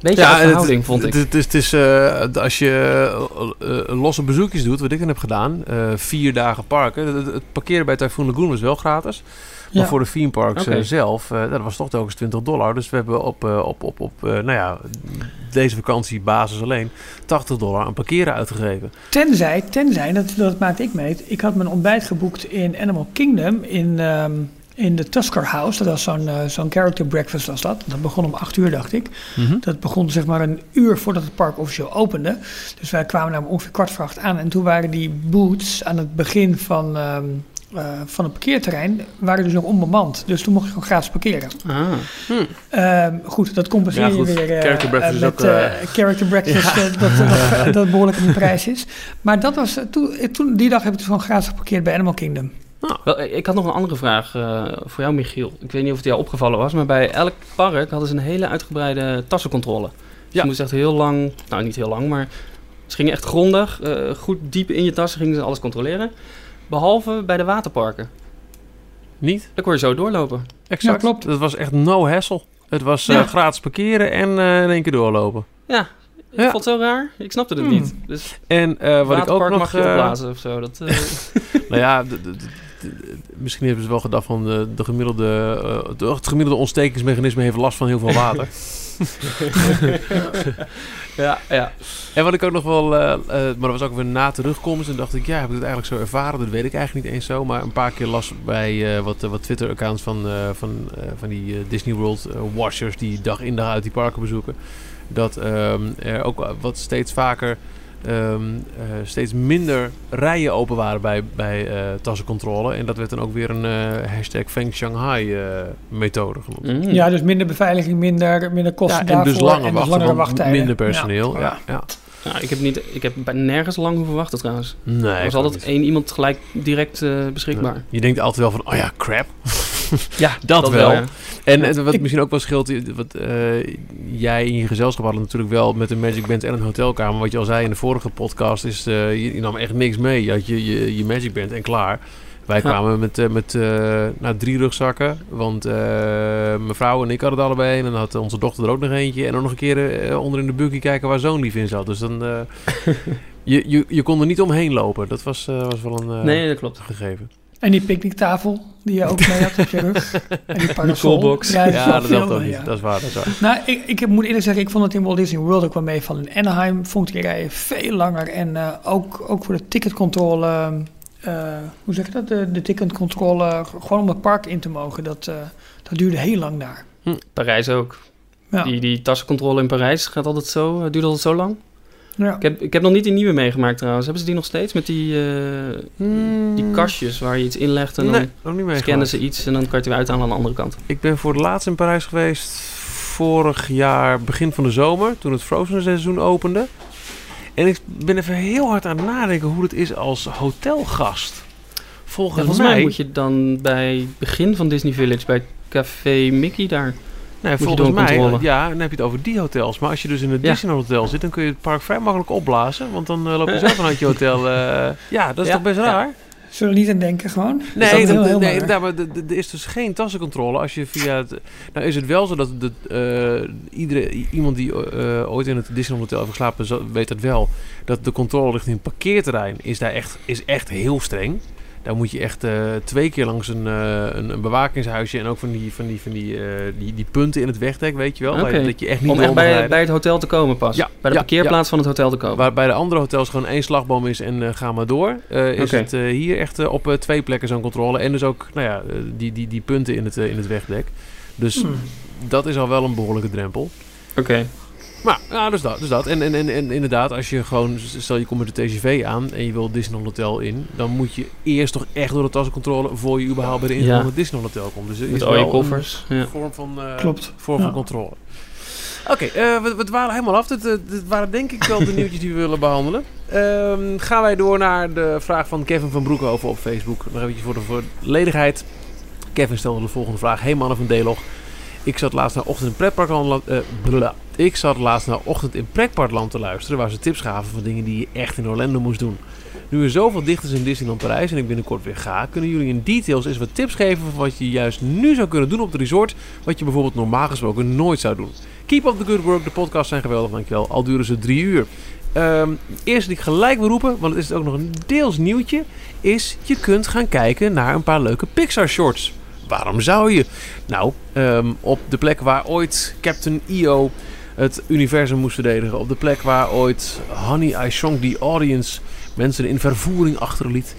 Beetje ja, het- verhouding, vond ik. Het, het is, het is eh, als je eh, eh, losse bezoekjes doet, wat ik dan heb gedaan, vier dagen parken. Het, het parkeren bij Typhoon Lagoon was wel gratis. Maar voor de theme parks eh, zelf, eh, dat was toch telkens 20 dollar. Dus we hebben op, eh, op, op, op nou ja, deze vakantiebasis alleen 80 dollar aan parkeren uitgegeven. Tenzij, tenzij, dat, dat maakte ik mee. Ik had mijn ontbijt geboekt in Animal Kingdom in, ehm, in de Tusker House. Dat was zo'n zo'n character breakfast was dat. Dat begon om acht uur, dacht ik. Dat begon zeg maar een uur voordat het park officieel opende. Dus wij kwamen daar om ongeveer kwart voor acht aan. En toen waren die booths aan het begin van, ehm, eh, van het parkeerterrein... waren dus nog onbemand. Dus toen mocht je gewoon gratis parkeren. Ah. Ehm, goed, dat compenseer Ja, je weer eh, Character breakfast eh, is met ook, character breakfast, (laughs) dat, dat, dat behoorlijk in de prijs is. Maar dat was, toen, toen, die dag heb ik dus gewoon gratis geparkeerd bij Animal Kingdom. Wel, ik had nog een andere vraag eh, voor jou, Michiel. Ik weet niet of het jou opgevallen was, maar bij elk park hadden ze een hele uitgebreide tassencontrole. Dus Ja. je moest echt heel lang, nou niet heel lang, maar ze gingen echt grondig, eh, goed diep in je tassen gingen ze alles controleren. Behalve bij de waterparken. Niet? Daar kon je zo doorlopen. Exact. Ja, klopt. Het was echt no hassle. Het was eh, gratis parkeren en eh, in één keer doorlopen. Ja, ik Ja. vond het zo raar. Ik snapte het Hmm. niet. Dus En eh, wat ik ook waterpark nog... mag je eh, opblazen of zo. Dat, eh, (laughs) Nou ja, misschien hebben ze wel gedacht van de, de gemiddelde, eh, de, het gemiddelde ontstekingsmechanisme heeft last van heel veel water. (laughs) (laughs) ja, ja. en wat ik ook nog wel, eh, eh, maar dat was ook weer na terugkomst. En dacht ik, ja, heb ik het eigenlijk zo ervaren? Dat weet ik eigenlijk niet eens zo. Maar een paar keer las bij eh, wat, wat Twitter-accounts van, van, van die Disney World watchers die dag in dag uit die parken bezoeken. Dat ehm, er ook wat steeds vaker ehm, eh, steeds minder rijen open waren bij, bij eh, tassencontrole. En dat werd dan ook weer een eh, hashtag Feng Shanghai eh, methode genoemd. Mm. Ja, dus minder beveiliging, minder, minder kosten Ja, en daarvoor. dus langer en dus wachten, langere want wachttijden. minder personeel. Ja, ja. Nou, ik heb, niet, ik heb bij nergens lang hoeven wachten trouwens. Nee, er was altijd niet. één iemand gelijk direct eh, beschikbaar. Ja. Je denkt altijd wel van, oh ja, crap. (laughs) Ja, Dat wel. ja. En wat Ik- misschien ook wel scheelt, wat eh, jij in je gezelschap hadden natuurlijk wel met een Magic Band en een hotelkamer. Wat je al zei in de vorige podcast, is eh, je, je nam echt niks mee. Je had je, je, je Magic Band en klaar. Wij Ja. kwamen met, eh, met eh, nou, drie rugzakken. Want eh, mevrouw en ik hadden er allebei. En dan had onze dochter er ook nog eentje. En dan nog een keer onder in de buggy kijken waar zo'n lief in zat. Dus dan... (laughs) je, je, je kon er niet omheen lopen. Dat was, was wel een Nee, dat klopt. gegeven. En die picknicktafel die je ook mee had op je rug. En die (laughs) parasol. Ja, dat, Ja, dat helpt ook niet. ja. Dat is waar, dat is waar. Nou, ik, ik moet eerlijk zeggen, ik vond het in Walt Disney World ook wel mee van. In Anaheim vond ik die rijen veel langer. En eh, ook, ook voor de ticketcontrole, eh, hoe zeg je dat? De, de ticketcontrole, gewoon om het park in te mogen, dat, eh, dat duurde heel lang daar. Parijs ook. Ja. Die, die tassencontrole in Parijs gaat altijd zo, duurt altijd zo lang. Ja. Ik heb, ik heb nog niet die nieuwe meegemaakt trouwens. Hebben ze die nog steeds? Met die, eh, die kastjes waar je iets inlegt en Hmm. Nee, dan scannen ze iets en dan kan je het weer uithalen aan de andere kant. Ik ben voor het laatst in Parijs geweest vorig jaar, begin van de zomer, toen het Frozen seizoen opende. En ik ben even heel hard aan het nadenken hoe het is als hotelgast. Volgens, Volgens mij moet je dan bij het begin van Disney Village, bij Café Mickey daar... Nee, volgens mij, ja, dan heb je het over die hotels. Maar als je dus in het Ja. Disney Hotel zit, dan kun je het park vrij makkelijk opblazen. Want dan eh, loop je zelf vanuit je hotel. eh, (laughs) ja, dat is Ja, toch best ja. raar? Zullen we niet aan denken gewoon? Nee, dat dat- heel, heel nee inderdaad, maar er is dus geen tassencontrole als je via het... Nou is het wel zo dat de, eh, iedere, iemand die eh, ooit in het Disneyland Hotel heeft geslapen, weet het wel. Dat de controle richting het parkeerterrein is daar echt, is echt heel streng. Daar moet je echt eh, twee keer langs een, eh, een, een bewakingshuisje en ook van die, van die, van die, eh, die, die punten in het wegdek, weet je wel. waar je- Oké. Dat je echt niet Om echt bij, bij het hotel te komen pas. Ja, bij de ja, parkeerplaats van het hotel te komen. Waar bij de andere hotels gewoon één slagboom is en eh, ga maar door. eh, is het eh, hier echt op eh, twee plekken zo'n controle. En dus ook nou ja, die, die, die punten in het, in het wegdek. Dus Hmm. dat is al wel een behoorlijke drempel. Oké. Maar ja, dus dat. Dus dat. En, en, en, en inderdaad, als je gewoon, stel je komt met de TGV aan en je wil het Disneyland Hotel in, dan moet je eerst toch echt door de tassencontrole voor je überhaupt bij de ingang Ja. van het Disneyland Hotel komt. Dus Met is al je koffers. Ja. een vorm van, eh, Klopt. vorm van Ja. controle. Oké, eh, we, we dwalen helemaal af. Dit, eh, dit waren denk ik wel de (laughs) nieuwtjes die we willen behandelen. Ehm, gaan wij door naar de vraag van Kevin van Broekhoven op Facebook. Nog eventjes voor de volledigheid. Kevin stelde de volgende vraag. Hey mannen van Delog. Ik zat laatst naar ochtend in pretparkland. eh, bla. Ik zat laatst naar ochtend in pretparkland te luisteren. Waar ze tips gaven van dingen die je echt in Orlando moest doen. Nu er zoveel dichters in Disneyland Parijs en ik binnenkort weer ga, kunnen jullie in details eens wat tips geven van wat je juist nu zou kunnen doen op het resort, wat je bijvoorbeeld normaal gesproken nooit zou doen. Keep up the good work, de podcasts zijn geweldig, dankjewel. Al duren ze drie uur. Ehm eerst die ik gelijk wil roepen, want het is ook nog een deels nieuwtje, is je kunt gaan kijken naar een paar leuke Pixar shorts. Waarom zou je? Nou, ehm, op de plek waar ooit Captain EO het universum moest verdedigen. Op de plek waar ooit Honey I Shrunk the Audience mensen in vervoering achterliet.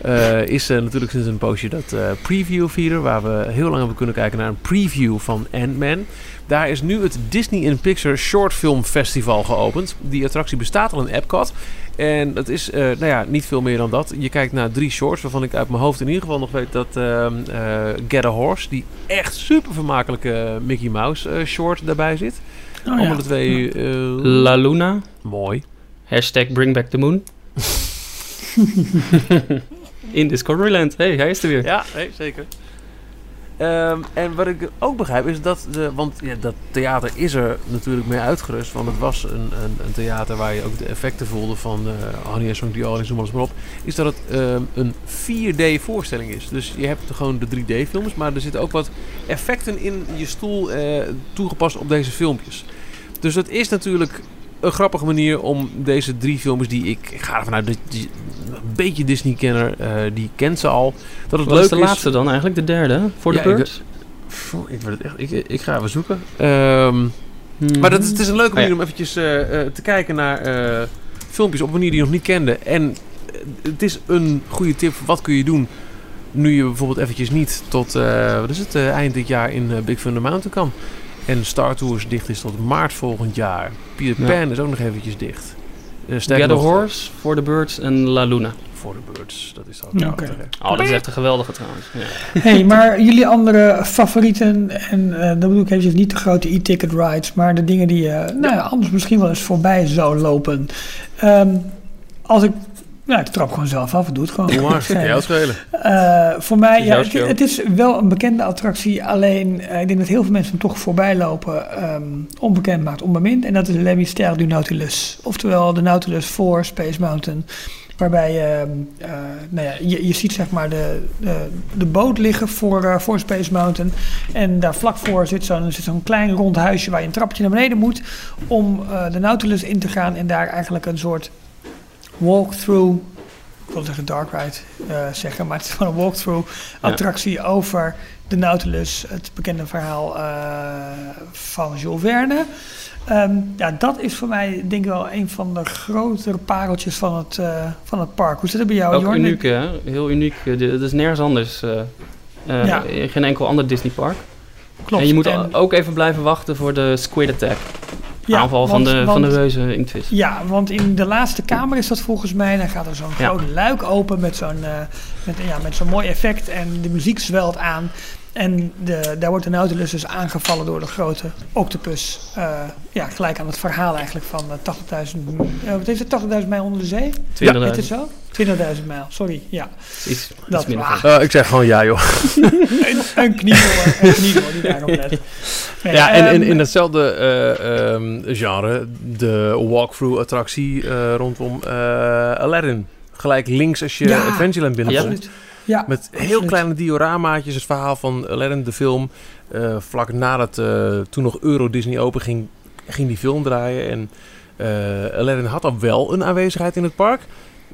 eh, is er natuurlijk sinds een poosje dat eh, preview feeder, waar we heel lang hebben kunnen kijken naar een preview van Ant-Man. Daar is nu het Disney in Pixar Short Film Festival geopend. Die attractie bestaat al in Epcot. En dat is eh, nou ja, niet veel meer dan dat. Je kijkt naar drie shorts, waarvan ik uit mijn hoofd in ieder geval nog weet dat ehm, eh, Get a Horse, die echt super vermakelijke Mickey Mouse eh, short daarbij zit. Oh, Allemaal de twee. eh, La Luna. mooi. Hashtag bring back the moon. (laughs) In Discoveryland. hey, hij is er weer. Ja, nee, zeker. Ehm, en wat ik ook begrijp is dat, de, want ja, dat theater is er natuurlijk mee uitgerust. Want het was een, een, een theater waar je ook de effecten voelde van Honey and Shrunk maar op. Is dat het ehm, een 4D voorstelling is. Dus je hebt gewoon de 3D films, maar er zitten ook wat effecten in je stoel eh, toegepast op deze filmpjes. Dus dat is natuurlijk een grappige manier om deze drie films die ik, ik ga ervan uit dat een beetje Disney-kenner, eh, die kent ze al. Dat het Wat leuk is de laatste dan eigenlijk? De derde? Voor de Ja, ik- Birds? Ik, weet het echt, ik, ik ga even zoeken. Ehm, Mhm. Maar dat is, het is een leuke Oh, manier ja. om eventjes eh, eh, te kijken naar filmpjes op een manier die je nog niet kende. En het is een goede tip wat kun je doen nu je bijvoorbeeld eventjes niet tot eh, wat is het, eind dit jaar in eh, Big Thunder Mountain kan. En Star Tours dicht is tot maart volgend jaar. Peter Ja. Pan is ook nog eventjes dicht. Uh, Get a Horse, For the Birds en La Luna. Voor de Birds, dat is Ja, ook terecht. Oh, dat is echt een geweldige trouwens. Ja. hey, maar jullie andere favorieten, en eh dan bedoel ik eventjes niet de grote e-ticket rides, maar de dingen die je nou ja, anders misschien wel eens voorbij zou lopen. Ehm, als ik, ja, ik trap gewoon zelf af, ik doe het gewoon. Doe maar, kan (laughs) jou spelen. Eh, voor mij, is ja, het, het is wel een bekende attractie. Alleen, eh, ik denk dat heel veel mensen hem toch voorbij lopen. ehm, onbekend maakt onbemind. En dat is Le Mystère du Nautilus. Oftewel de Nautilus voor Space Mountain. Waarbij je, eh, nou ja, je, je ziet zeg maar de, de, de boot liggen voor, eh, voor Space Mountain. En daar vlak voor zit zo'n zo'n klein rond huisje waar je een trapje naar beneden moet. Om de Nautilus in te gaan en daar eigenlijk een soort walkthrough ik wil zeggen dark ride eh, zeggen, maar het is gewoon een walkthrough Ja. attractie over de Nautilus, het bekende verhaal eh, van Jules Verne. Ehm, ja, dat is voor mij denk ik wel een van de grotere pareltjes van het, eh, van het park. Hoe zit het bij jou, Ook Jorn? uniek, hè? Heel uniek. Dat is nergens anders. Ja. Geen enkel ander Disney park. Klopt. En je moet En- ook even blijven wachten voor de Squid Attack. Ja, aanval van, want- de, van de want- reuzen inktvis. Ja, want in de laatste kamer is dat volgens mij. Dan gaat er zo'n Ja. groot luik open met zo'n eh, met, ja, met zo'n mooi effect. En de muziek zwelt aan. En de, daar wordt de Nautilus dus aangevallen door de grote octopus. Eh, ja, gelijk aan het verhaal eigenlijk van eh, 80.000... eh, wat is het, 80.000 mijl onder de zee? Is het 20.000. zo? 20.000 mijl, sorry. Ja, Iets, Dat- minder. van. Eh, ik zeg gewoon ja, joh. (laughs) een, een kniehoor, een die daarop let. Nee, Ja, en in, ehm, in hetzelfde eh, ehm, genre, de walkthrough-attractie eh, rondom eh, Aladdin. Gelijk links als je Ja, Adventureland binnenkomt. Absoluut. Ja, Met heel absoluut. kleine dioramaatjes, het verhaal van Aladdin, de film. Eh, vlak nadat eh, toen nog Euro Disney open ging, ging die film draaien. En eh, Aladdin had al wel een aanwezigheid in het park.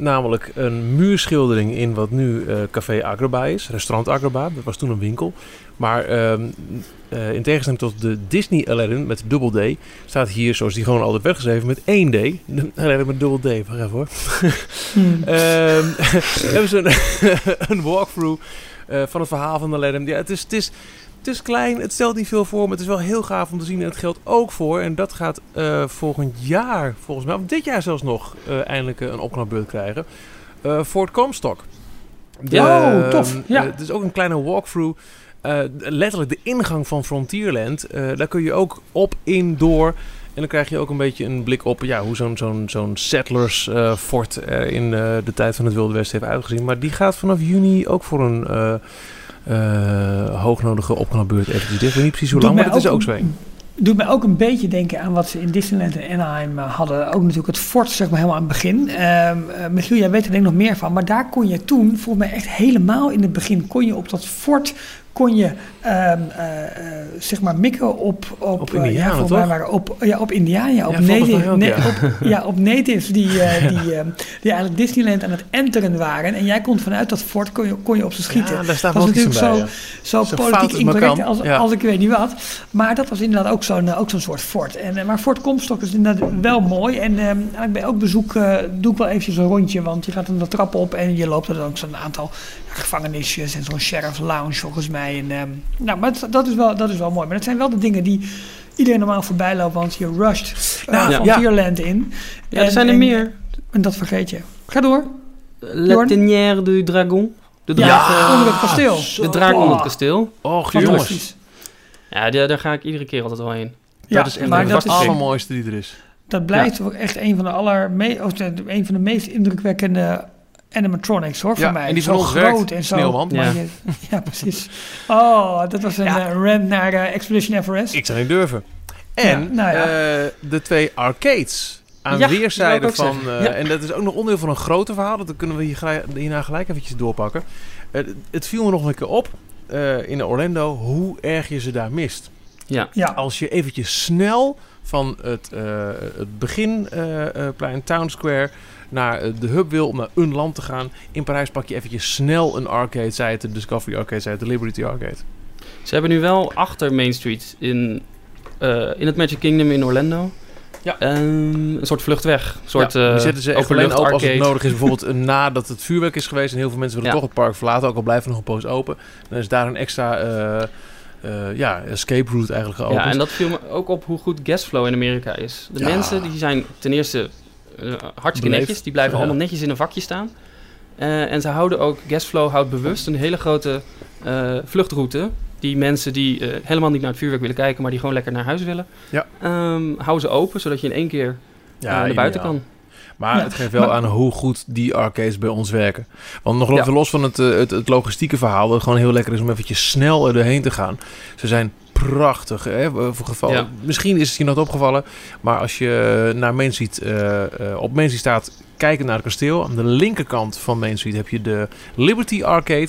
Namelijk een muurschildering in wat nu eh, Café Agraba is. Restaurant Agraba, dat was toen een winkel. Maar ehm, eh, in tegenstelling tot de Disney Aladdin met dubbel D... staat hier, zoals die gewoon altijd werd geschreven, met één D. De Aladdin met dubbel D. Wacht even hoor. Hmm. (laughs) Ehm (laughs) hebben ze een, (laughs) een walkthrough eh, van het verhaal van Aladdin. Ja, het is, het, is, het is klein, het stelt niet veel voor, maar het is wel heel gaaf om te zien. En het geldt ook voor, en dat gaat eh, volgend jaar, volgens mij, of dit jaar zelfs nog, eh, eindelijk eh, een opknapbeurt krijgen. Eh Fort Comstock. De, Ja, oh, tof, ehm, ja. eh, het is ook een kleine walkthrough. Letterlijk de ingang van Frontierland. daar kun je ook op, in, door. En dan krijg je ook een beetje een blik op ja, hoe zo'n zo'n zo'n settlers fort er in de tijd van het Wilde Westen heeft uitgezien. Maar die gaat vanaf juni ook voor een eh, hoognodige opknapbeurt eventjes dicht. Ik weet niet precies hoe lang, maar het is ook zo een. Doet mij ook een beetje denken aan wat ze in Disneyland en Anaheim eh, hadden. Ook natuurlijk het fort, zeg maar, helemaal aan het begin. Eh, Michiel, jij weet er denk ik nog meer van. Maar daar kon je toen, volgens mij echt helemaal in het begin... kon je op dat fort, kon je, ehm, eh, eh, zeg maar, mikken op... Op, Op eh, Indianen, ja, waren op, ja, op Indianen, op, Ja, volgens mij native, ook, na- ja. op, ja, op (laughs) natives die, die, eh, die eigenlijk Disneyland aan het enteren waren. En jij kon vanuit dat fort, kon je, kon je op ze schieten. Ja, daar staat Dat bij. natuurlijk ja. Zo Zo politiek incorrect als, Ja. als ik weet niet wat. Maar dat was inderdaad ook zo'n ook zo'n soort fort. En, maar Fort Comstock is inderdaad wel mooi. En eh, eigenlijk bij elk bezoek eh, doe ik wel eventjes een rondje. Want je gaat dan de trap op en je loopt er dan ook zo'n aantal gevangenisjes en zo'n sheriff lounge volgens mij. En, eh, nou, maar dat, dat, is wel, dat is wel mooi. Maar dat zijn wel de dingen die iedereen normaal voorbij loopt. Want je rusht uh, Nou, ja. Frontierland in. Ja, er zijn er en- meer. En dat vergeet je. Ga door. La Tenière du Dragon. De Ja, draak, eh, onder het kasteel. de draak onder het kasteel. Och, jongens. Ja, daar, daar ga ik iedere keer altijd wel heen. Ja, dat is echt maar de dat is, allermooiste die er is. Dat blijft wel echt een van de allerme of een van de meest indrukwekkende animatronics hoor, Ja, voor mij. en die ons groot werkt, en zo. Sneeuwman. maar Ja. je- (laughs) ja, precies. Oh, dat was een Ja. eh, rant naar eh, Expedition Everest. Ik zou niet durven. En Ja, nou ja. eh, de twee arcades aan Ja, weerszijden van... eh, en dat is ook nog onderdeel van een groter verhaal. Dat kunnen we hier hierna gelijk eventjes doorpakken. Het viel me nog een keer op eh, in Orlando hoe erg je ze daar mist. Ja. ja, Als je eventjes snel van het, eh het beginplein Town Square naar eh, de hub wil om naar een land te gaan. In Parijs pak je eventjes snel een arcade. Zij het de Discovery Arcade, zij het de Liberty Arcade. Ze hebben nu wel achter Main Street in, eh, in het Magic Kingdom in Orlando. Ja. een soort vlucht weg. Een soort ja, die eh, zetten ze echt alleen open als het nodig is. Bijvoorbeeld (laughs) nadat het vuurwerk is geweest en heel veel mensen willen Ja. toch het park verlaten. Ook al blijft er nog een poos open. Dan is daar een extra ja, escape route eigenlijk geopend. Ja, en dat viel me ook op hoe goed guestflow in Amerika is. De Ja. mensen die zijn ten eerste hartstikke Beleefd. netjes. Die blijven Ja. allemaal netjes in een vakje staan. Eh, en ze houden ook, guestflow houdt bewust een hele grote eh, vluchtroute. Die mensen die eh, helemaal niet naar het vuurwerk willen kijken, maar die gewoon lekker naar huis willen. Ja. ehm, houden ze open, zodat je in één keer eh, naar buiten ideaal. kan. Maar Ja, het geeft wel maar- aan hoe goed die arcades bij ons werken. Want nog Ja. los van het, eh, het, het logistieke verhaal, dat het gewoon heel lekker is om eventjes snel er doorheen te gaan. Ze zijn prachtig. Hè? Voor geval, Ja. Misschien is het je nog opgevallen, maar als je naar Main Street, eh, eh, op Main Street staat, kijken naar het kasteel. Aan de linkerkant van Main Street heb je de Liberty Arcade.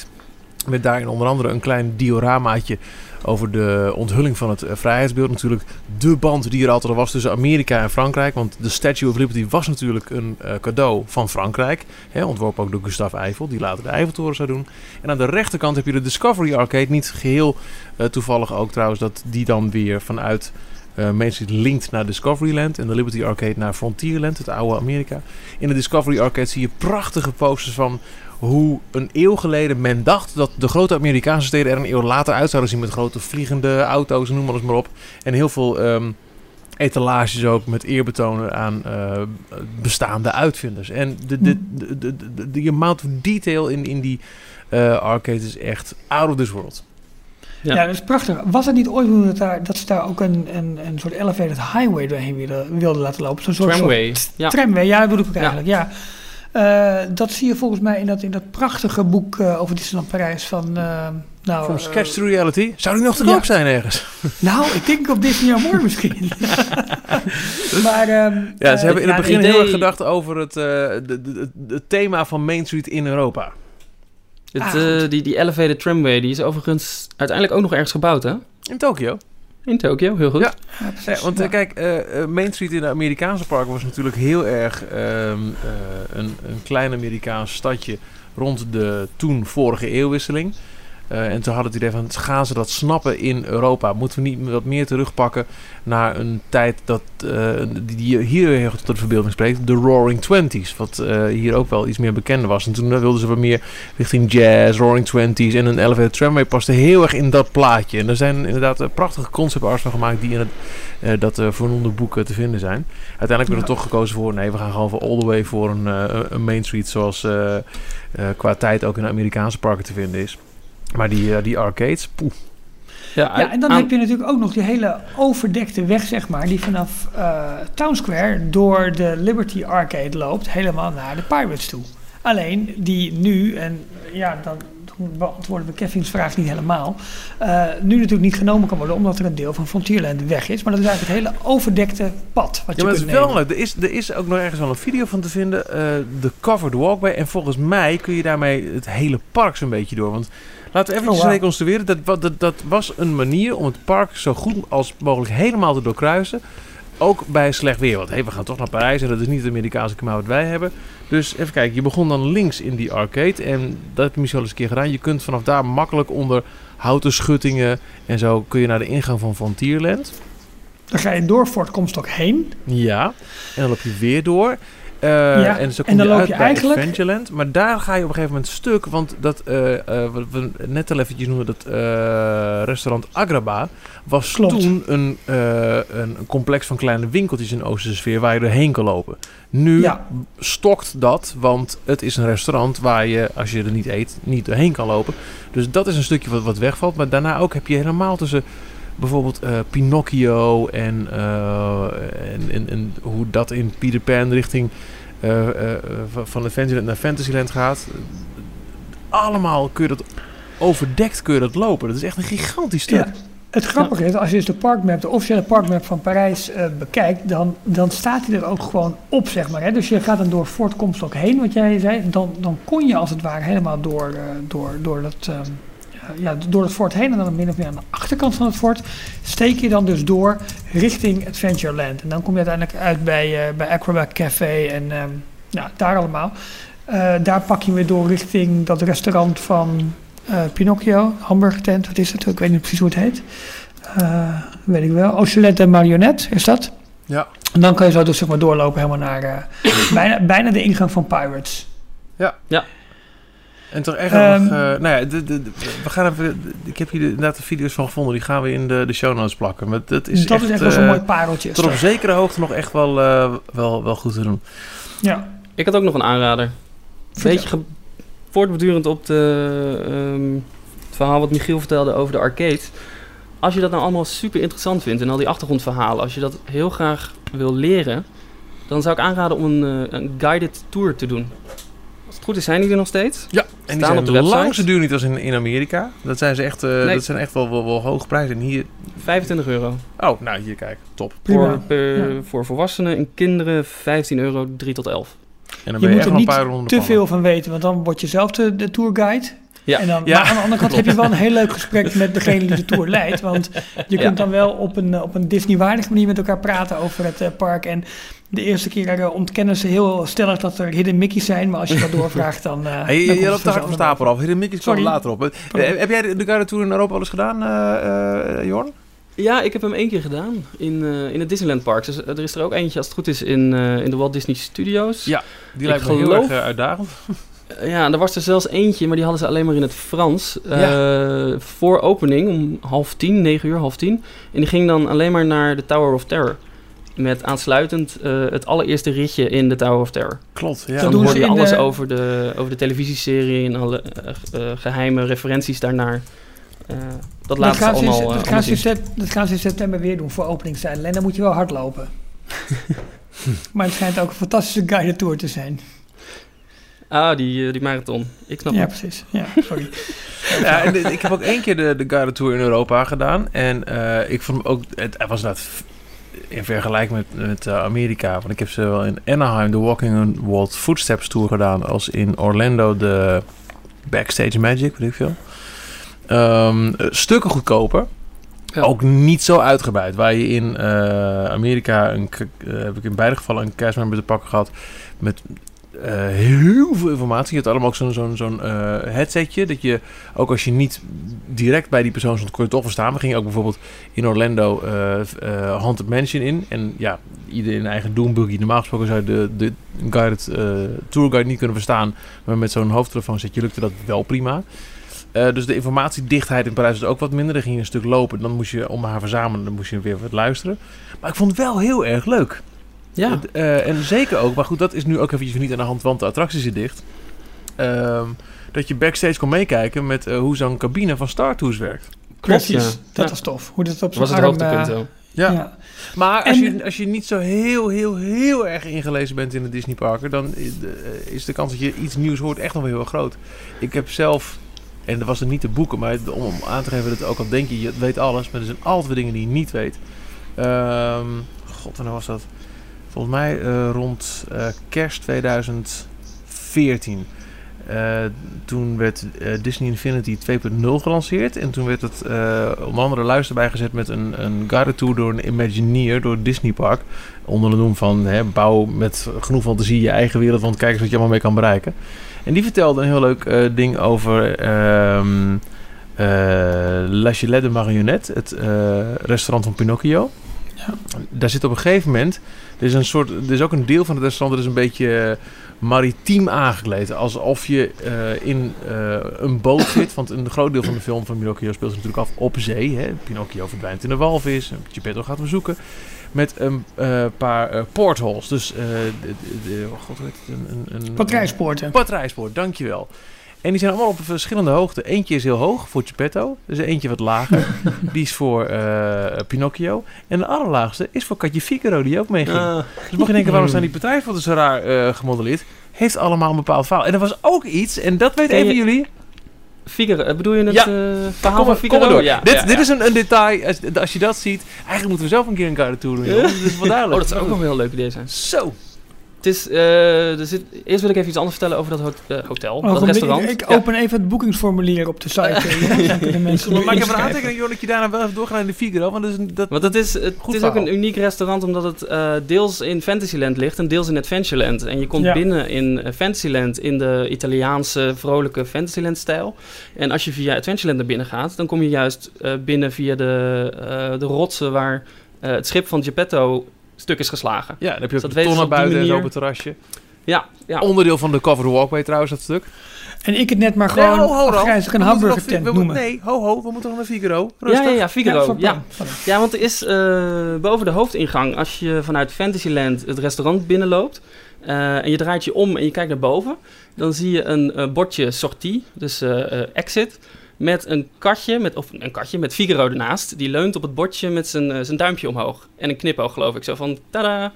Met daarin onder andere een klein dioramaatje over de onthulling van het eh, vrijheidsbeeld. Natuurlijk de band die er altijd al was tussen Amerika en Frankrijk. Want de Statue of Liberty was natuurlijk een eh, cadeau van Frankrijk. Hè, ontworpen ook door Gustave Eiffel, die later de Eiffeltoren zou doen. En aan de rechterkant heb je de Discovery Arcade. Niet geheel eh, toevallig ook trouwens dat die dan weer vanuit Main Street linkt naar Discoveryland. En de Liberty Arcade naar Frontierland, het oude Amerika. In de Discovery Arcade zie je prachtige posters van hoe een eeuw geleden men dacht dat de grote Amerikaanse steden er een eeuw later uit zouden zien met grote vliegende auto's, noem maar eens maar op. En heel veel ehm, etalages ook met eerbetonen aan eh, bestaande uitvinders. En de, de, de, de, de, de amount of detail in, in die eh arcade is echt out of this world. Ja. Ja. dat is prachtig. Was het niet ooit dat, daar, dat ze daar ook een, een, een soort elevated highway doorheen wilden, wilden laten lopen? Zo'n soort, Tramway. soort Ja. tramway, ja, dat bedoel ik ook Ja. eigenlijk, ja. Eh, dat zie je volgens mij in dat, in dat prachtige boek eh, over Disneyland Parijs van... eh, nou, From Sketch to Reality. Zou die nog te ja. koop zijn ergens? (laughs) nou, ik denk op Disney Amor (laughs) misschien. (laughs) maar... ehm, Ja, ze hebben in het ja, begin heel erg gedacht over het, eh, de, de- de- het thema van Main Street in Europa. Het, Ah, eh, die, die elevated tramway die is overigens uiteindelijk ook nog ergens gebouwd, hè? In Tokio. In Tokio, heel goed. Ja. Ja, want Ja. eh, kijk, eh, eh, Main Street in de Amerikaanse parken was natuurlijk heel erg ehm, eh, een, een klein Amerikaans stadje rond de toen vorige eeuwwisseling. Eh, en toen hadden het idee van, gaan ze dat snappen in Europa? Moeten we niet wat meer terugpakken naar een tijd dat, eh, die, hier heel erg tot de verbeelding spreekt, de Roaring Twenties, wat eh, hier ook wel iets meer bekend was. En toen wilden ze wat meer richting jazz, Roaring Twenties en een elevated tramway paste heel erg in dat plaatje. En er zijn inderdaad prachtige concept arts van gemaakt die in het, dat voornoemde boek te vinden zijn. Uiteindelijk hebben we er toch gekozen voor, nee, we gaan gewoon voor all the way voor een, een Main Street zoals qua tijd ook in de Amerikaanse parken te vinden is. Maar die, eh, die arcades, poeh. Ja, en dan aan- heb je natuurlijk ook nog die hele overdekte weg, zeg maar, die vanaf eh Town Square door de Liberty Arcade loopt, helemaal naar de Pirates toe. Alleen die nu, en ja, dan, dan beantwoorden we Kevin's vraag niet helemaal, eh, nu natuurlijk niet genomen kan worden, omdat er een deel van Frontierland weg is. Maar dat is eigenlijk het hele overdekte pad wat Ja, je maar het is wel leuk. Er is, er is ook nog ergens wel een video van te vinden. eh, de Covered Walkway. En volgens mij kun je daarmee het hele park zo'n beetje door. Want laten we even Oh, reconstrueren. Dat, dat, dat was een manier om het park zo goed als mogelijk helemaal te doorkruisen. Ook bij slecht weer. Want hey, we gaan toch naar Parijs en dat is niet het Amerikaanse klimaat wat wij hebben. Dus even kijken, je begon dan links in die arcade. En dat heb je misschien wel eens een keer gedaan. Je kunt vanaf daar makkelijk onder houten schuttingen en zo kun je naar de ingang van Frontierland. Dan ga je door Fort Comstock heen. Ja, en dan loop je weer door. Eh, Ja, en zo kom en dan je loop uit je bij eigenlijk- Adventureland. Maar daar ga je op een gegeven moment stuk. Want dat, eh, eh, wat we net al eventjes noemen, dat restaurant Agraba... was Klopt. toen een, een complex van kleine winkeltjes in Oosterse sfeer... waar je doorheen kan lopen. Nu Ja. stokt dat, want het is een restaurant... waar je, als je er niet eet, niet doorheen kan lopen. Dus dat is een stukje wat, wat wegvalt. Maar daarna ook heb je helemaal tussen bijvoorbeeld eh, Pinocchio en, eh, en, en, hoe dat in Peter Pan richting eh, van- Adventureland naar Fantasyland gaat. Allemaal kun je dat overdekt kun je dat lopen. Dat is echt een gigantisch stuk. Ja. Het grappige is, als je dus de parkmap, de officiële parkmap van Parijs bekijkt, dan, dan staat hij er ook gewoon op, zeg maar. Hè? Dus je gaat dan door Fort Comstock heen, wat jij zei. Dan, dan kon je als het ware helemaal door, door, door, dat, ehm, ja, door het fort heen. En dan min of meer aan de achterkant van het fort steek je dan dus door richting Adventureland. En dan kom je uiteindelijk uit bij, eh bij Acrobat Café en ehm, ja, daar allemaal. Eh, daar pak je weer door richting dat restaurant van eh, Pinocchio, hamburgertent, wat is het? Ik weet niet precies hoe het heet. Eh, weet ik wel. Ocelet en Marionette is dat. Ja. En dan kan je zo dus zeg maar doorlopen helemaal naar eh, (coughs) bijna, bijna de ingang van Pirates. En toch echt Ehm, nog... eh, nou ja, de, de, de- we gaan even... Ik heb hier inderdaad de video's van gevonden. Die gaan we in de, de show notes plakken. Maar dat is dat echt, is echt wel zo'n eh, mooi pareltje. is tot op zekere hoogte nog echt wel, eh, wel, wel goed te doen. Ja. Ik had ook nog een aanrader. Vertel. Beetje ge- voortbedurend op de, ehm, het verhaal wat Michiel vertelde over de arcade. Als je dat nou allemaal super interessant vindt en al die achtergrondverhalen, als je dat heel graag wil leren, dan zou ik aanraden om een, een guided tour te doen. Als het goed is, zijn die er nog steeds. Ja, en die Staan zijn op de website. lang zo duur niet als in, in Amerika. Dat zijn ze echt, eh, Nee. dat zijn echt wel, wel, wel hoge prijzen. En hier, 25 euro. oh, nou hier kijk, top. Prima. Voor, per- Ja. voor volwassenen en kinderen 15 euro, 3 tot 11. En dan Je ben je moet echt er nog een niet paar ronden te pannen. veel van weten, want dan word je zelf de, de tourguide. Ja. En dan, Ja, Maar aan de andere kant (laughs) heb je wel een heel leuk gesprek met degene die de tour (laughs) leidt. Want je kunt dan wel op een, eh, op een Disney-waardige manier met elkaar praten over het eh, park. En de eerste keer eh, ontkennen ze heel stellig dat er hidden Mickey's zijn. Maar als je dat (laughs) doorvraagt, dan. eh, Hey, dan je, loopt te hard vanzelf van stapel af. Hidden Mickey's komen Sorry. later op. Eh, heb jij de, de Guided Tour in Europa al eens gedaan, eh eh, Jorn? Ja, ik heb hem één keer gedaan in, eh, in het Disneyland Park. Dus er is er ook eentje, als het goed is, in, eh, in de Walt Disney Studios. Ja. Die lijkt me heel erg uitdagend. Ja, en er was er zelfs eentje, maar die hadden ze alleen maar in het Frans. eh, voor opening om half tien, negen uur, half tien. En die ging dan alleen maar naar de Tower of Terror. Met aansluitend eh, het allereerste ritje in de Tower of Terror. Klopt, ja. Dat dan ze je alles de- over, de, over de televisieserie en alle eh, eh, geheime referenties daarnaar. eh, dat Dat laten ze allemaal, dat, gaan ze in dat gaan ze in september weer doen voor openingstijden. En dan moet je wel hardlopen. (laughs) maar het schijnt ook een fantastische guided tour te zijn. Ah, die, die marathon. Ik snap Ja, het. precies. Ja, sorry. (laughs) Ja, en de- ik heb ook één keer de, de Guided Tour in Europa gedaan. En eh, ik vond hem ook... Het, het was inderdaad f- in vergelijking met, met eh, Amerika. Want ik heb ze wel in Anaheim de Walking World Footsteps Tour gedaan. Als in Orlando de Backstage Magic, weet ik veel. Ehm, eh, stukken goedkoper. Ja. Ook niet zo uitgebreid. Waar je in eh, Amerika, een, eh, heb ik in beide gevallen een cashmember te pakken gehad. Met heel veel informatie. Je had allemaal ook zo'n eh, headsetje. Dat je, ook als je niet direct bij die persoon stond, kon je toch verstaan. We gingen ook bijvoorbeeld in Orlando eh eh, Haunted Mansion in. En ja, ieder in eigen doombuggy. Normaal gesproken zou je de, de guided, eh, tourguide niet kunnen verstaan. Maar met zo'n hoofdtelefoon zetje lukte dat wel prima. Eh, dus de informatiedichtheid in Parijs was ook wat minder. Dan ging je een stuk lopen. Dan moest je om haar verzamelen. Dan moest je weer wat luisteren. Maar ik vond het wel heel erg leuk. Ja, eh, en zeker ook, maar goed, dat is nu ook eventjes niet aan de hand, want de attractie zit dicht. Ehm, dat je backstage kon meekijken met eh, hoe zo'n cabine van Star Tours werkt. klopt. Ja. dat Ja. was tof. Hoe dat op Dat was zijn het arm... hoogtepunt eh, wel. ja. Maar als, En- je, als je niet zo heel, heel, heel erg ingelezen bent in de Disney parken, dan is de, kans dat je iets nieuws hoort echt nog wel heel erg groot. Ik heb zelf, en dat was het niet te boeken, maar om, om aan te geven dat ook al denk je, je weet alles, maar er zijn altijd weer dingen die je niet weet. Ehm, God, wanneer was dat? Volgens mij eh, rond eh, kerst 2014. Eh, toen werd Disney Infinity 2.0 gelanceerd. En toen werd het onder andere luister bijgezet met een, een tour door een Imagineer door Disney Park. Onder de noem van hè, bouw met genoeg fantasie je eigen wereld, want kijk eens wat je allemaal mee kan bereiken. En die vertelde een heel leuk ding over eh, La Gillette de Marionnette, het restaurant van Pinocchio. Ja. Daar zit op een gegeven moment, er is, een soort, er is ook een deel van het restaurant dat is een beetje eh, maritiem aangekleed. Alsof je eh, in eh, een boot zit. Want een groot deel van de film van Pinocchio speelt zich natuurlijk af op zee. Hè. Pinocchio verdwijnt in de walvis. Geppetto gaat hem zoeken. Met een paar portholes. Dus, de, de- de- oh god? Een, een, een, Patrijspoorten. Patrijspoort, dankjewel. En die zijn allemaal op verschillende hoogte. Eentje is heel hoog voor Geppetto. Er eentje wat lager. (laughs) die is voor eh, Pinocchio. En de allerlaagste is voor Katje Figaro, die ook meeging. Ah, Dus mag je denken, waarom zijn die patrijspoorten zo raar eh, gemodelleerd? Heeft allemaal een bepaald verhaal. En er was ook iets, en dat weet Ken even jullie. Figaro, eh, bedoel je het Ja. verhaal Kom, van Figaro? kom maar door. Ja, dit ja, dit is een, een detail, als, als je dat ziet. Eigenlijk moeten we zelf een keer een guided tour doen. (laughs) Dat is wel Oh, duidelijk. dat zou ook nog een heel leuk idee zijn. Zo. Het is, eh, er zit, eerst wil ik even iets anders vertellen over dat ho- eh, hotel, Oh, dat restaurant. Ik, ik Ja. open even het boekingsformulier op de site. (laughs) eh, dan kunnen (laughs) mensen Maar ik heb een aantekening, joh, dat je daarna wel even doorgaan in de Figaro. Want dat is, dat, Want het is, het is ook een uniek restaurant omdat het eh, deels in Fantasyland ligt en deels in Adventureland. En je komt Ja. binnen in Fantasyland in de Italiaanse vrolijke Fantasyland-stijl. En als je via Adventureland naar binnen gaat, dan kom je juist eh, binnen via de, eh, de rotsen waar eh, het schip van Geppetto stuk is geslagen. ja, dan heb je Dus ook dat de weten ze tonnen buiten en op het terrasje. Ja, ja. Onderdeel van de covered walkway trouwens, dat stuk. En ik het net maar gewoon Nee, ho, ho, een We moeten nog- hamburger tent we noemen. moeten- Nee, ho ho, we moeten nog naar Figaro. ja, Rustig. ja, ja, Figaro. Ja, plan. Van- Ja, want er is eh, boven de hoofdingang, als je vanuit Fantasyland het restaurant binnenloopt eh, en je draait je om en je kijkt naar boven, dan zie je een eh, bordje sortie, dus eh, eh, exit, met een katje, met, of een katje met Figaro ernaast. Die leunt op het bordje met zijn, eh, zijn duimpje omhoog en een knipoog, geloof ik. Zo van, tada!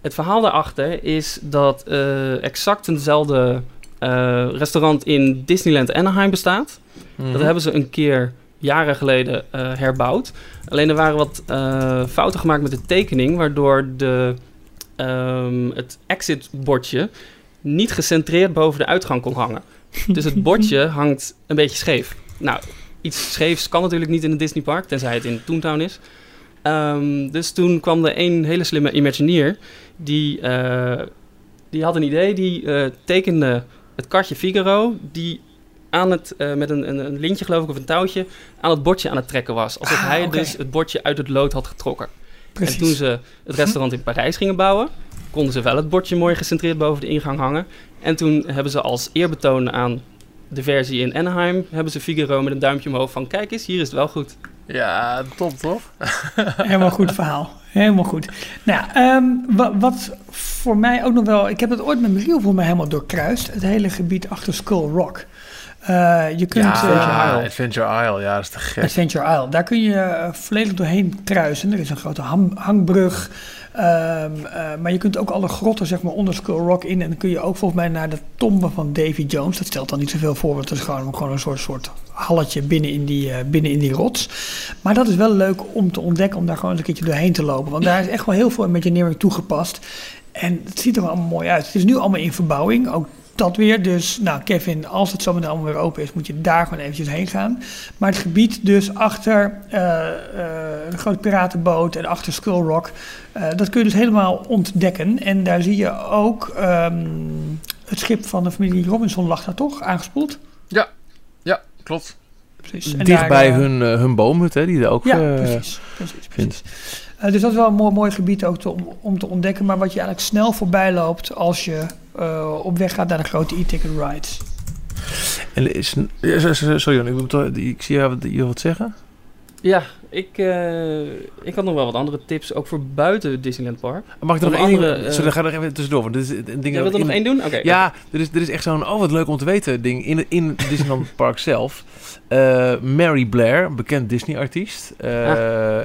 Het verhaal daarachter is dat eh, exact eenzelfde eh, restaurant in Disneyland Anaheim bestaat. Mhm. Dat hebben ze een keer jaren geleden herbouwd. Alleen er waren wat fouten gemaakt met de tekening, waardoor de, ehm, het exit-bordje niet gecentreerd boven de uitgang kon hangen. (laughs) Dus het bordje hangt een beetje scheef. Nou, iets scheefs kan natuurlijk niet in een Disneypark, tenzij het in Toontown is. Ehm, dus toen kwam er een hele slimme Imagineer, die, eh, die had een idee, die eh, tekende het kartje Figaro, die aan het, eh, met een, een, een lintje geloof ik of een touwtje, aan het bordje aan het trekken was. Alsof Ah, hij dus het bordje uit het lood had getrokken. Precies. En toen ze het restaurant in Parijs gingen bouwen, konden ze wel het bordje mooi gecentreerd boven de ingang hangen. En toen hebben ze als eerbetoon aan de versie in Anaheim, hebben ze Figaro met een duimpje omhoog van kijk eens, hier is het wel goed. Ja, top toch? (laughs) Helemaal goed verhaal. Helemaal goed. Nou, ja, ehm, wa- wat voor mij ook nog wel... Ik heb het ooit met Michiel voor mij helemaal doorkruist. Het hele gebied achter Skull Rock. Eh, je kunt... ja, Adventure eh, Isle. Adventure Isle, ja, dat is te gek. Adventure Isle. Daar kun je eh, volledig doorheen kruisen. Er is een grote hangbrug. Ehm, eh, maar je kunt ook alle grotten zeg maar, onder Skull Rock in. En dan kun je ook volgens mij naar de tombe van Davy Jones. Dat stelt dan niet zoveel voor, want het is gewoon, gewoon een soort, soort halletje binnen in, die, eh, binnen in die rots. Maar dat is wel leuk om te ontdekken, om daar gewoon eens een keertje doorheen te lopen. Want daar is echt wel heel veel Imagineering toegepast. En het ziet er allemaal mooi uit. Het is nu allemaal in verbouwing, ook dat weer. Dus, nou, Kevin, als het zo meteen allemaal weer open is, moet je daar gewoon eventjes heen gaan. Maar het gebied dus achter eh, eh, de grote piratenboot en achter Skull Rock, eh, dat kun je dus helemaal ontdekken. En daar zie je ook ehm, het schip van de familie Robinson lag daar toch, aangespoeld. Ja, klopt. Precies. En Dicht daar, bij hun, hun boomhut, hè, die er ook... Ja, precies. precies, precies. Eh, dus dat is wel een mooi, mooi gebied ook te, om, om te ontdekken. Maar wat je eigenlijk snel voorbij loopt als je eh, op weg gaat naar de grote e-ticket rides. En is, ja, so- so- sorry, Jan, ik, moet toch- ik zie jou wat, je wat zeggen. Ja, ik, eh, ik had nog wel wat andere tips, ook voor buiten Disneyland Park. Mag ik er nog één andere, Sorry, ga er even tussendoor, want dit is een ding... Jij dat wilt er in- nog één doen? Oké. Ja, er is, er is echt zo'n, oh wat leuk om te weten ding in, in Disneyland Park zelf. Eh, Mary Blair, een bekend Disney-artiest, eh,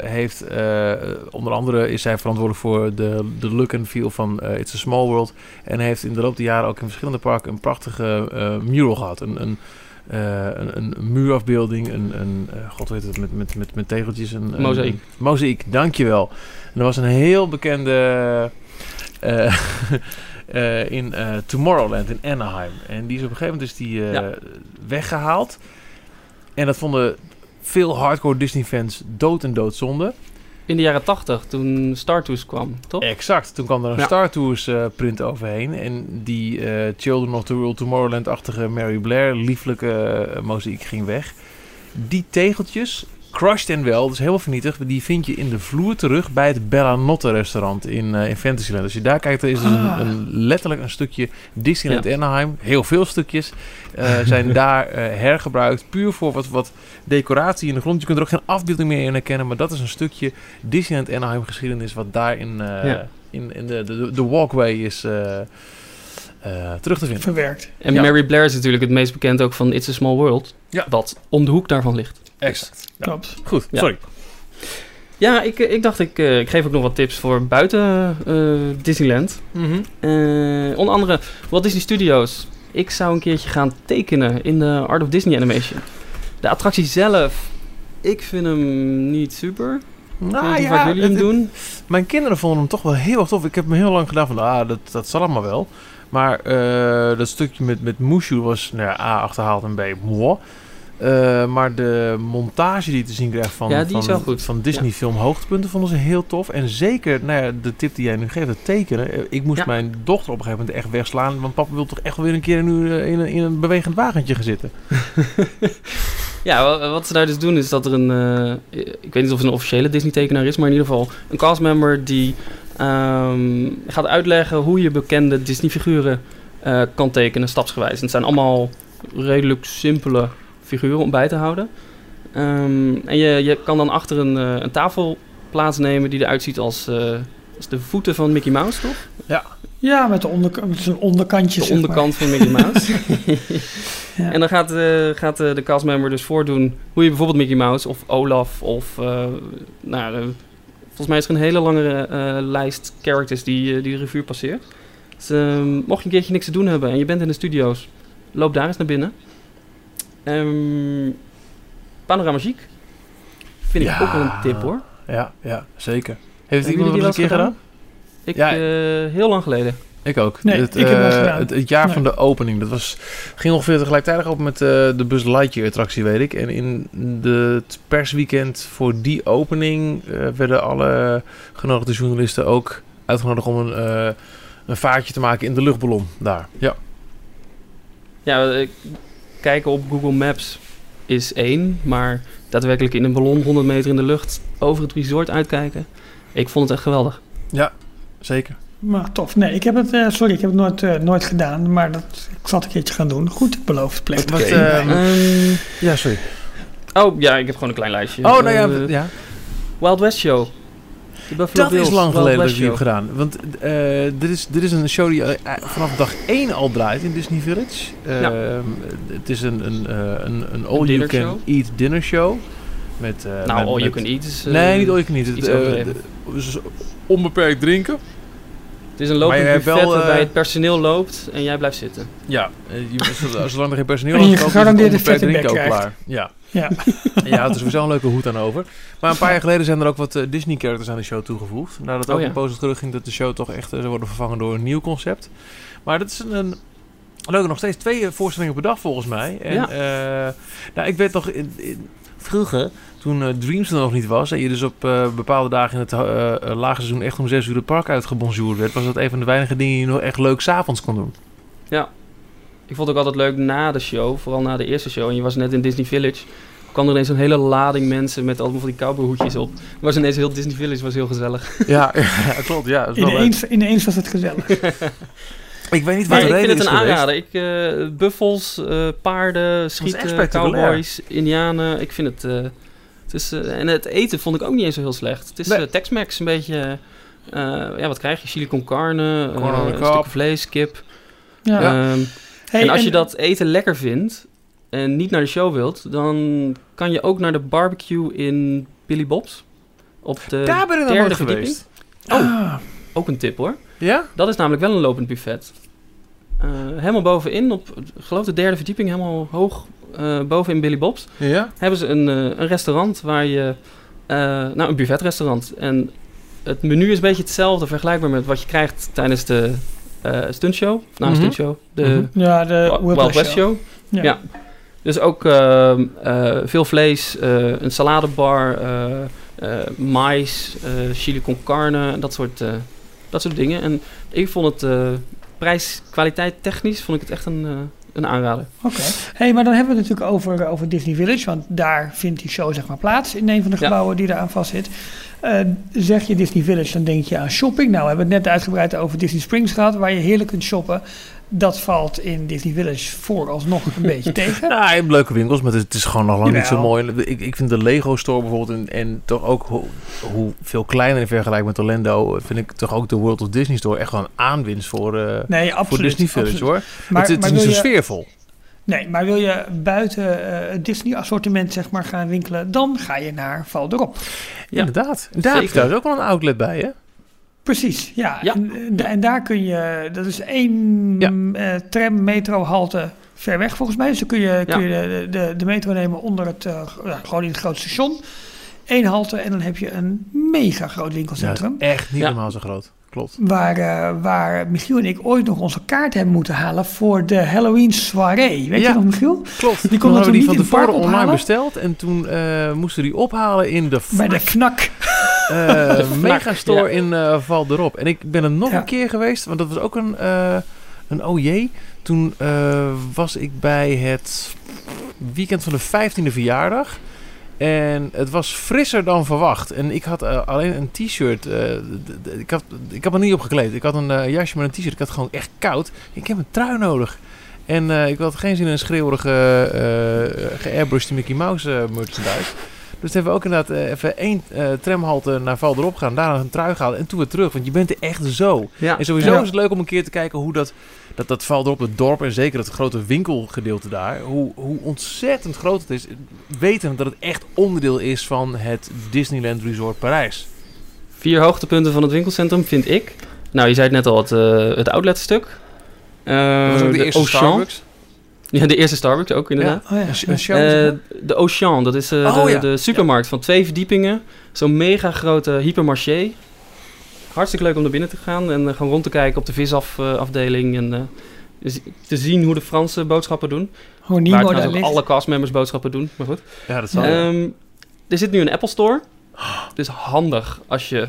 heeft eh, onder andere is zij verantwoordelijk voor de, de look en feel van It's a Small World. En heeft in de loop der jaren ook in verschillende parken een prachtige mural gehad. Een, een, een, een muurafbeelding, een, een god weet het, met, met, met, met tegeltjes. Een, Mozaïek. Mozaïek, dankjewel. En er was een heel bekende... (laughs) in Tomorrowland in Anaheim. En die is op een gegeven moment is die, eh, Ja. weggehaald. En dat vonden veel hardcore Disney-fans dood en doodzonde. In de jaren tachtig, toen Star Tours kwam, toch? Exact. Toen kwam er een Ja. Star Tours eh, print overheen. En die eh, Children of the World Tomorrowland-achtige Mary Blair, lieflijke eh, mozaïek, ging weg. Die tegeltjes, crushed en wel, dus helemaal vernietigd, die vind je in de vloer terug bij het Bella Notte restaurant in, eh, in Fantasyland. Als je daar kijkt, dan is dus een, Ah. een, letterlijk een stukje Disneyland Anaheim. Heel veel stukjes eh, (laughs) zijn daar eh, hergebruikt. Puur voor wat, wat decoratie in de grond. Je kunt er ook geen afbeelding meer in herkennen. Maar dat is een stukje Disneyland Anaheim geschiedenis. Wat daar in, eh, Ja. in, in de, de, de walkway is eh, eh, terug te vinden. Verwerkt. En Ja. Mary Blair is natuurlijk het meest bekend ook van It's a Small World. Ja. Wat om de hoek daarvan ligt. Exact. Ja. Klopt. Goed, Ja. sorry. Ja, ik, eh, ik dacht ik, eh, ik geef ook nog wat tips voor buiten eh, Disneyland. Eh, onder andere Walt Disney Studios. Ik zou een keertje gaan tekenen in de Art of Disney Animation. De attractie zelf, ik vind hem niet super. Nou vaak jullie hem doen. Mijn kinderen vonden hem toch wel heel erg tof. Ik heb me heel lang gedacht van, ah, dat, dat zal allemaal wel. Maar eh, dat stukje met, met Mushu was nou ja, A, achterhaald en B, moi. Eh, maar de montage die je te zien krijgt van, Ja, die van, goed. van Disney film hoogtepunten vonden ze heel tof. En zeker, nou ja, de tip die jij nu geeft, het tekenen. Eh, Ik moest mijn dochter op een gegeven moment echt wegslaan. Want papa wil toch echt wel weer een keer nu eh, in, een, in een bewegend wagentje gaan zitten. (laughs) Ja, wa- wat ze daar dus doen is dat er een... ik weet niet of het een officiële Disney-tekenaar is, maar in ieder geval een castmember die ehm, gaat uitleggen hoe je bekende Disney-figuren eh, kan tekenen, stapsgewijs. En het zijn allemaal redelijk simpele figuren om bij te houden. Ehm, en je, je kan dan achter een, eh, een tafel plaatsnemen die eruit ziet als, eh, als de voeten van Mickey Mouse, toch? Ja, met, de onderk met zijn onderkantje. De zeg maar. onderkant van Mickey Mouse. (laughs) Ja. En dan gaat, eh, gaat de castmember dus voordoen hoe je bijvoorbeeld Mickey Mouse of Olaf of... eh, nou, volgens mij is er een hele lange eh, lijst characters die, die de revue passeert. Dus ehm, mocht je een keertje niks te doen hebben en je bent in de studio's, loop daar eens naar binnen. Ehm Panorama Chic vind ik Ja. ook wel een tip hoor. Ja, ja zeker. Heeft iemand die eens een wel keer eens gedaan? Ik, Ja. eh, heel lang geleden. Ik ook. Nee, het, ik heb eh, gedaan. Het, het jaar Nee. van de opening. Dat was, ging ongeveer tegelijkertijd op met eh, de Buzz Lightyear attractie, weet ik. En in de, het persweekend voor die opening eh, werden alle genodigde journalisten ook uitgenodigd om een, eh, een vaartje te maken in de luchtballon daar. Ja. Ja, eh, kijken op Google Maps is één, maar daadwerkelijk in een ballon 100 meter in de lucht over het resort uitkijken. Ik vond het echt geweldig. Zeker. Maar tof. Nee, ik heb het, eh, sorry, ik heb het nooit, eh, nooit gedaan. Maar dat, ik zal het een keertje gaan doen. Goed, ik beloof het plek. Eh. Ehm, Ja, sorry. oh ja, ik heb gewoon een klein lijstje. Oh, nou ja. Ja. Wild West Show. Dat Bills is lang geleden dat ik die heb gedaan. Want eh, dit, is, dit is een show die eh, vanaf dag 1 al draait in Disney Village. Ja. Ehm, Het is een, een, eh, een, een dinner all-you-can-eat dinner show. Met, eh, Nou, met- all you met- can eat is... Nee, niet all you can eat. Het, dus onbeperkt drinken. Het is een lopend buffet wel, waarbij het personeel loopt en jij blijft zitten. Ja, je, zolang- er geen personeel is, (laughs) je is het onbeperkt drinken ook krijgt. klaar. Ja. Ja. Je houdt er sowieso een leuke hoed aan over. Maar een paar jaar geleden zijn er ook wat eh, Disney-characters aan de show toegevoegd. Nadat ook Oh ja. een poos terug ging dat de show toch echt eh, zou worden vervangen door een nieuw concept. Maar dat is een, een leuke, nog steeds twee eh, voorstellingen per dag volgens mij. En Ja. eh, nou, ik weet nog, in, in- vroeger, toen Dreams er nog niet was... en je dus op bepaalde dagen in het lage seizoen echt om zes uur het park uitgebonjourd werd... was dat een van de weinige dingen die je nog echt leuk s'avonds kon doen. Ik vond het ook altijd leuk na de show, vooral na de eerste show. En je was net in Disney Village. kwam er ineens een hele lading mensen met allemaal van die cowboyhoedjes op. Het was ineens heel Disney Village, was heel gezellig. (laughs) Ja, ja klopt. Ja, dat is wel leuk. Ineens, ineens was het gezellig. (laughs) Ik weet niet wat Maar de ik reden vind het is een geweest. aanrader. Ik, eh, buffels, eh, paarden, schieten, cowboys, indianen. Ik vind het... eh, het is, en het eten vond ik ook niet eens zo heel slecht. Het is Nee. Tex-Mex, een beetje... eh, ja, wat krijg je? Chili con carne, stuk vlees, kip. Ja. Ehm, Hey, en als je dat eten lekker vindt en niet naar de show wilt, dan kan je ook naar de barbecue in Billy Bob's. Op de Daar ben ik nog derde nooit verdieping. geweest. Ah, Ook een tip hoor. Ja? Dat is namelijk wel een lopend buffet. Eh, helemaal bovenin, op geloof de derde verdieping, helemaal hoog eh, boven in Billy Bob's, Ja? hebben ze een, eh, een restaurant waar je, nou een buffetrestaurant. En het menu is een beetje hetzelfde, vergelijkbaar met wat je krijgt tijdens de stuntshow. Nou, Mhm. stuntshow. De Mhm. ja, de Wild West Show. Show. Ja. Dus ook ehm, eh, veel vlees, eh, een saladebar, eh mais, chili con carne, dat soort, dat soort dingen. En ik vond het prijs-kwaliteit technisch vond ik het echt een, een aanrader. Oké. Hey, maar dan hebben we het natuurlijk over, over Disney Village, want daar vindt die show zeg maar plaats in een van de Ja. gebouwen die eraan vastzit. Eh zeg je Disney Village, dan denk je aan shopping. Nou, we hebben het net uitgebreid over Disney Springs gehad, waar je heerlijk kunt shoppen. Dat valt in Disney Village vooralsnog een beetje (laughs) tegen. Nou, je hebt leuke winkels, maar het is, gewoon nog lang niet zo mooi. Ik, ik vind de Lego Store bijvoorbeeld en, en toch ook hoe, hoe veel kleiner in vergelijking met Orlando, vind ik toch ook de World of Disney Store echt gewoon een aanwinst voor, eh, Nee, voor. Disney Village absoluut. hoor. Maar, het, het maar is niet zo je, sfeervol. nee, maar wil je buiten eh, het Disney assortiment zeg maar gaan winkelen, dan ga je naar Val erop. Ja, Inderdaad. Daar heb je daar ook wel een outlet bij, hè? Precies, ja. Ja. En, en- daar kun je, dat is één Ja. eh, tram, metro, halte ver weg volgens mij. Dus dan kun je, kun Ja. je de, de, de metro nemen onder het, eh, ja, gewoon in het grote station. Eén halte en dan heb je een mega groot Ja, winkelcentrum. echt niet Ja. normaal zo groot. Klopt. Waar, eh, waar Michiel en ik ooit nog onze kaart hebben moeten halen voor de Halloween soirée. Weet Ja. je nog, Michiel? Klopt. Die konden we die van niet park tevoren online besteld en toen eh, moesten die ophalen in de Bij de knak. Eh (laughs) megastore ja. in eh Val d'Erop. En ik ben er nog Ja. een keer geweest, want dat was ook een, eh een oh jee. Toen was ik bij het weekend van de 15e verjaardag. En het was frisser dan verwacht. En ik had alleen een t-shirt. ik, had, ik had me niet opgekleed. Ik had een jasje met een t-shirt. Ik had gewoon echt koud. Ik heb een trui nodig. En ik had geen zin in een schreeuwerige uh, geairbrushed Mickey Mouse merchandise. Dus hebben we ook inderdaad eh, even één eh, tramhalte naar Val erop gaan. Daarna een trui gehaald en toen weer terug. Want je bent er echt zo. Ja. En sowieso Ja. is het leuk om een keer te kijken hoe dat, dat, dat Val erop, het dorp en zeker het grote winkelgedeelte daar, hoe, hoe ontzettend groot het is. Weten dat het echt onderdeel is van het Disneyland Resort Parijs. Vier hoogtepunten van het winkelcentrum vind ik. Nou, je zei het net al, het, eh, het outletstuk. Dat was ook de, eerste Ocean. Starbucks. Ja, de eerste Starbucks ook inderdaad. Oh ja. Eh, de Ocean, dat is eh, Oh, de, ja. de supermarkt van twee verdiepingen. Zo'n mega grote hypermarché. Hartstikke leuk om naar binnen te gaan en eh, gewoon rond te kijken op de visafdeling. en te zien hoe de Franse boodschappen doen. Nemo trouwens ook ligt. alle castmembers boodschappen doen, maar goed. ja, dat zal. Ehm, er zit nu een Apple Store. Dus handig als je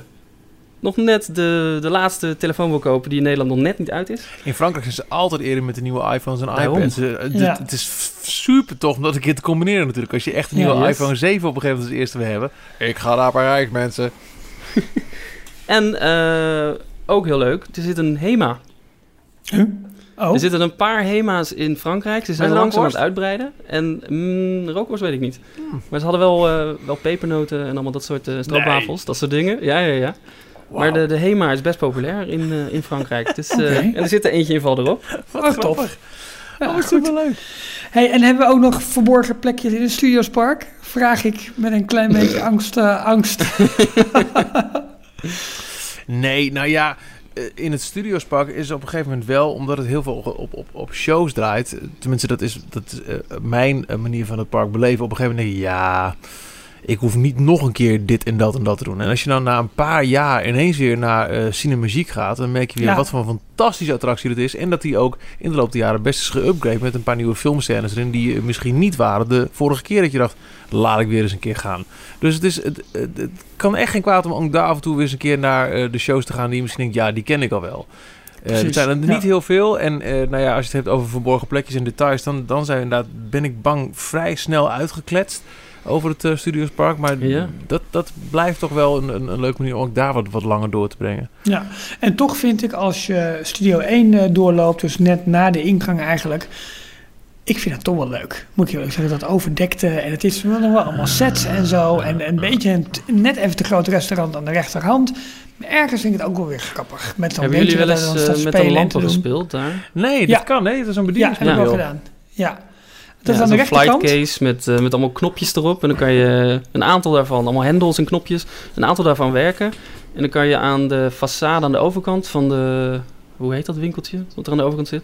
nog net de, de laatste telefoon wil kopen die in Nederland nog net niet uit is. In Frankrijk zijn ze altijd eerder met de nieuwe iPhones en Daarom. iPads. Eh, het- Ja. Het is super tof om dat een keer te combineren natuurlijk. Als je echt een Ja, nieuwe yes. iPhone 7 op een gegeven moment als eerste wil hebben. Ik ga naar Parijs, mensen. (laughs) En eh, ook heel leuk, er zit een HEMA. Huh? Oh, Er zitten een paar HEMA's in Frankrijk. Ze zijn langzaam aan het uitbreiden. En mm, rookworst weet ik niet. Hmm. Maar ze hadden wel, eh, wel pepernoten en allemaal dat soort eh stroopwafels. Dat soort dingen. Ja, ja, ja. Maar de, de HEMA is best populair in, eh, in Frankrijk. Dus, eh. En er zit er eentje in Val erop. (laughs) oh, tof. Ja, oh, superleuk. Hey, en hebben we ook nog verborgen plekjes in het Studiospark? Vraag ik met een klein beetje (laughs) angst. eh, angst. (laughs) Nee, nou ja, in het Studiospark is op een gegeven moment wel, omdat het heel veel op, op, op, shows draait. Tenminste, dat is, dat is mijn manier van het park beleven. Op een gegeven moment denk je, ja, ik hoef niet nog een keer dit en dat en dat te doen. En als je dan na een paar jaar ineens weer naar eh Cinemagique gaat, dan merk je weer Ja. wat voor een fantastische attractie dat is. En dat die ook in de loop der jaren best is geüpgrade met een paar nieuwe filmscènes erin die eh, misschien niet waren de vorige keer dat je dacht, laat ik weer eens een keer gaan. Dus het, is, het, het, het kan echt geen kwaad om ook daar af en toe weer eens een keer naar eh, de shows te gaan die je misschien denkt, ja, die ken ik al wel. Eh er zijn er ja. niet heel veel. En nou ja, als je het hebt over verborgen plekjes en details, dan, dan zijn we inderdaad, ben ik bang, vrij snel uitgekletst over het uh, Studiospark. Maar Ja. dat, dat blijft toch wel een, een, een leuke manier om ook daar wat, wat langer door te brengen. Ja, en toch vind ik als je Studio 1 eh, doorloopt, dus net na de ingang eigenlijk. Ik vind het toch wel leuk. Moet ik je eerlijk zeggen, dat overdekte. En het is wel nog wel allemaal sets en zo. En een beetje een net even te groot restaurant aan de rechterhand. Maar ergens vind ik het ook wel weer grappig. Met zo'n Hebben jullie wel dat eens dan eh, met de spelen en te lampen gespeeld daar? Nee, dat Ja. kan. Nee, dat is een Ja, heb ik wel gedaan. Ja. Dat Ja, is aan de flight case met, eh, met allemaal knopjes erop. En dan kan je een aantal daarvan, allemaal hendels en knopjes, een aantal daarvan werken. En dan kan je aan de façade aan de overkant van de... Hoe heet dat winkeltje? Wat er aan de overkant zit?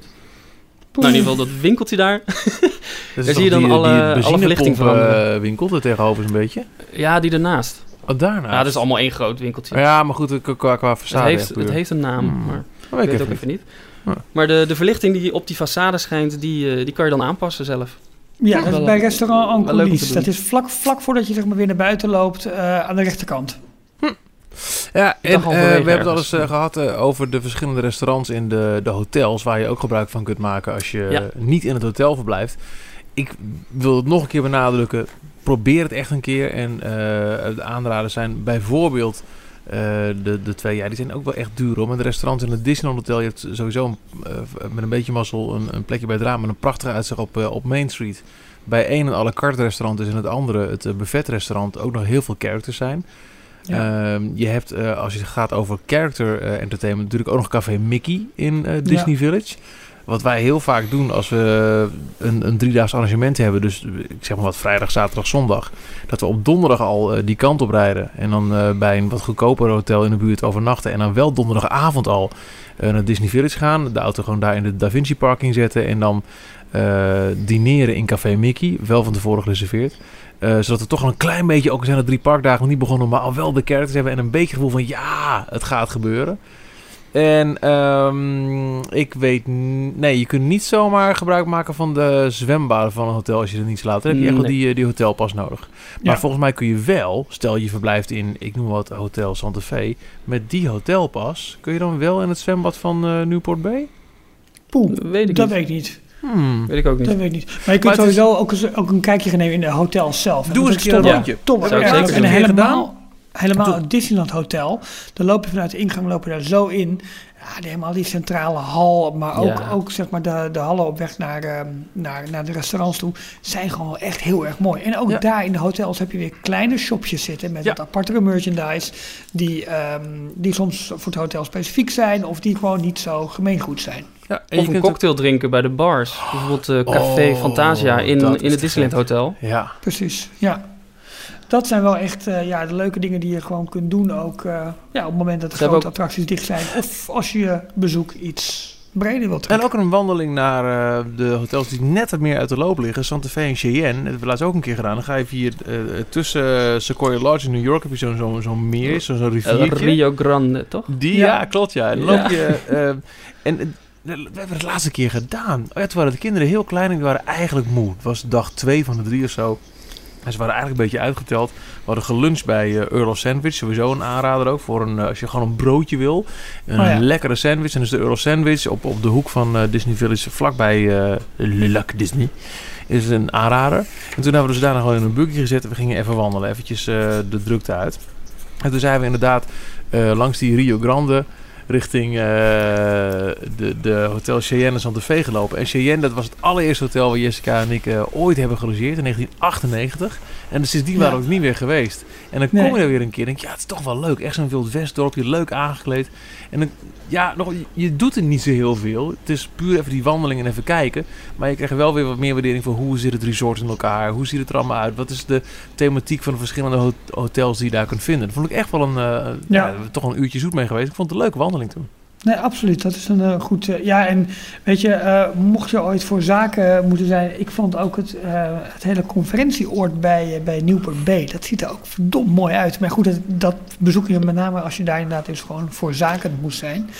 Nou, in ieder geval dat winkeltje daar. (laughs) Dat Daar zie je dan die, alle- die alle verlichting benzinepomp, veranderen. eh, winkel er tegenover is een beetje. Ja, die ernaast. Oh, daarna. Ja, dat is allemaal één groot winkeltje. Ja, maar goed, qua, qua, qua façade. het, heeft, het heeft een naam, Hmm. maar Oh, ik ik weet even ook even niet. Ja. Maar de, de verlichting die op die façade schijnt, die, eh, die kan je dan aanpassen zelf. Ja, dat is Wel- bij restaurant Ancolis. Dat is vlak, vlak voordat je zeg maar, weer naar buiten loopt eh, aan de rechterkant. Ja, Ik en eh, we hebben het al eens eh, gehad eh, over de verschillende restaurants in de, de hotels... waar je ook gebruik van kunt maken als je Ja. niet in het hotel verblijft. Ik wil het nog een keer benadrukken. Probeer het echt een keer. En eh, de aanraders zijn bijvoorbeeld... eh, de, de twee, ja, die zijn ook wel echt duur. Hoor. Met de restaurants in het Disneyland Hotel... je hebt sowieso een, eh, met een beetje mazzel een, een plekje bij het raam... met een prachtige uitzicht op, eh, op Main Street. Bij één een à la carte restaurant is in het andere... het eh, buffetrestaurant ook nog heel veel characters zijn... Ja. Ehm, je hebt, als je het gaat over character entertainment, natuurlijk ook nog Café Mickey in Disney Village. Wat wij heel vaak doen als we een, een driedaags arrangement hebben, dus ik zeg maar wat vrijdag, zaterdag, zondag, dat we op donderdag al eh, die kant op rijden en dan eh, bij een wat goedkoper hotel in de buurt overnachten en dan wel donderdagavond al eh, naar Disney Village gaan, de auto gewoon daar in de Da Vinci parking zetten en dan dineren in Café Mickey, wel van tevoren gereserveerd. Zodat we toch een klein beetje, ook zijn er drie parkdagen nog niet begonnen, maar al wel de characters hebben en een beetje gevoel van ja, het gaat gebeuren. En ehm, ik weet, nee, je kunt niet zomaar gebruik maken van de zwembaden van een hotel als je er niet laat. Dan heb je echt wel Nee. die, eh, die hotelpas nodig. Maar Ja. volgens mij kun je wel, stel je verblijft in, ik noem wat, Hotel Santa Fe, met die hotelpas, kun je dan wel in het zwembad van eh, Newport Bay? Poeh, Weet ik dat niet. weet ik niet. Hmm. Weet ik ook niet. Dat weet ik niet. Maar je Maar kunt is- sowieso ook, eens, ook een kijkje gaan nemen in de hotels zelf. Doe eens een keer een Ja. rondje. Top, Zou ik erg. zeker En helemaal, helemaal het Disneyland Hotel. Dan loop je vanuit de ingang loop je daar zo in. Ja, die, helemaal die centrale hal, maar ook, Ja. ook zeg maar de, de hallen op weg naar, ehm, naar, naar de restaurants toe, zijn gewoon echt heel erg mooi. En ook Ja. daar in de hotels heb je weer kleine shopjes zitten met Ja. wat apartere merchandise, die, ehm, die soms voor het hotel specifiek zijn of die gewoon niet zo gemeengoed zijn. Ja, en Of je een kunt ook- cocktail drinken bij de bars. Bijvoorbeeld eh, Café Oh, Fantasia in, in het Disneyland. Hotel. Ja, Precies, ja. Dat zijn wel echt eh, ja, de leuke dingen die je gewoon kunt doen. Ook eh, ja, op het moment dat de grote attracties dicht zijn. Of als je je bezoek iets breder wilt En ook een wandeling naar eh, de hotels die net wat meer uit de loop liggen. Santa Fe en Cheyenne. Dat hebben we laatst ook een keer gedaan. Dan ga je eh, tussen Sequoia Lodge in New York heb je zo'n zo'n zo'n meer, zo'n riviertje. Rio Grande, toch? Die, ja, Ja. klopt ja. En dan loop je... eh, en we hebben het laatste keer gedaan. Oh ja, toen waren de kinderen heel klein en die waren eigenlijk moe. Het was dag twee van de drie of zo. En ze waren eigenlijk een beetje uitgeteld. We hadden geluncht bij eh Earl of Sandwich. Sowieso een aanrader ook. Voor een, eh, als je gewoon een broodje wil. Een Oh ja. lekkere sandwich. En dus de Earl of Sandwich op, op de hoek van eh, Disney Village. Vlakbij eh Le Lac Disney. Is een aanrader. En toen hebben we dus daarna gewoon in een buggy gezet. En we gingen even wandelen. Eventjes de drukte uit. En toen zijn we inderdaad langs die Rio Grande... richting eh, de, de Hotel Cheyenne in Santa gelopen. En Cheyenne, dat was het allereerste hotel waar Jessica en ik eh, ooit hebben gelogeerd in 1998. En sindsdien waren we ook niet weer geweest. En dan kom je er weer een keer en denk je, ja, het is toch wel leuk. Echt zo'n Wild West dorpje, leuk aangekleed. En dan, ja, nog, je- doet er niet zo heel veel. Het is puur even die wandeling en even kijken. Maar je krijgt wel weer wat meer waardering voor hoe zit het resort in elkaar? Hoe ziet het er allemaal uit? Wat is de thematiek van de verschillende ho- hotels die je daar kunt vinden? Dat vond ik echt wel een, ja. Ja. toch een uurtje zoet mee geweest. Ik vond het een leuke wandeling toen. Nee, absoluut. Dat is een eh, goed. eh, ja, en weet je, eh, mocht je ooit voor zaken moeten zijn. Ik vond ook het, het hele conferentieoord bij, bij Newport Bay. Dat ziet er ook verdomd mooi uit. Maar goed, dat, dat bezoek je met name als je daar inderdaad dus gewoon voor zaken moest zijn.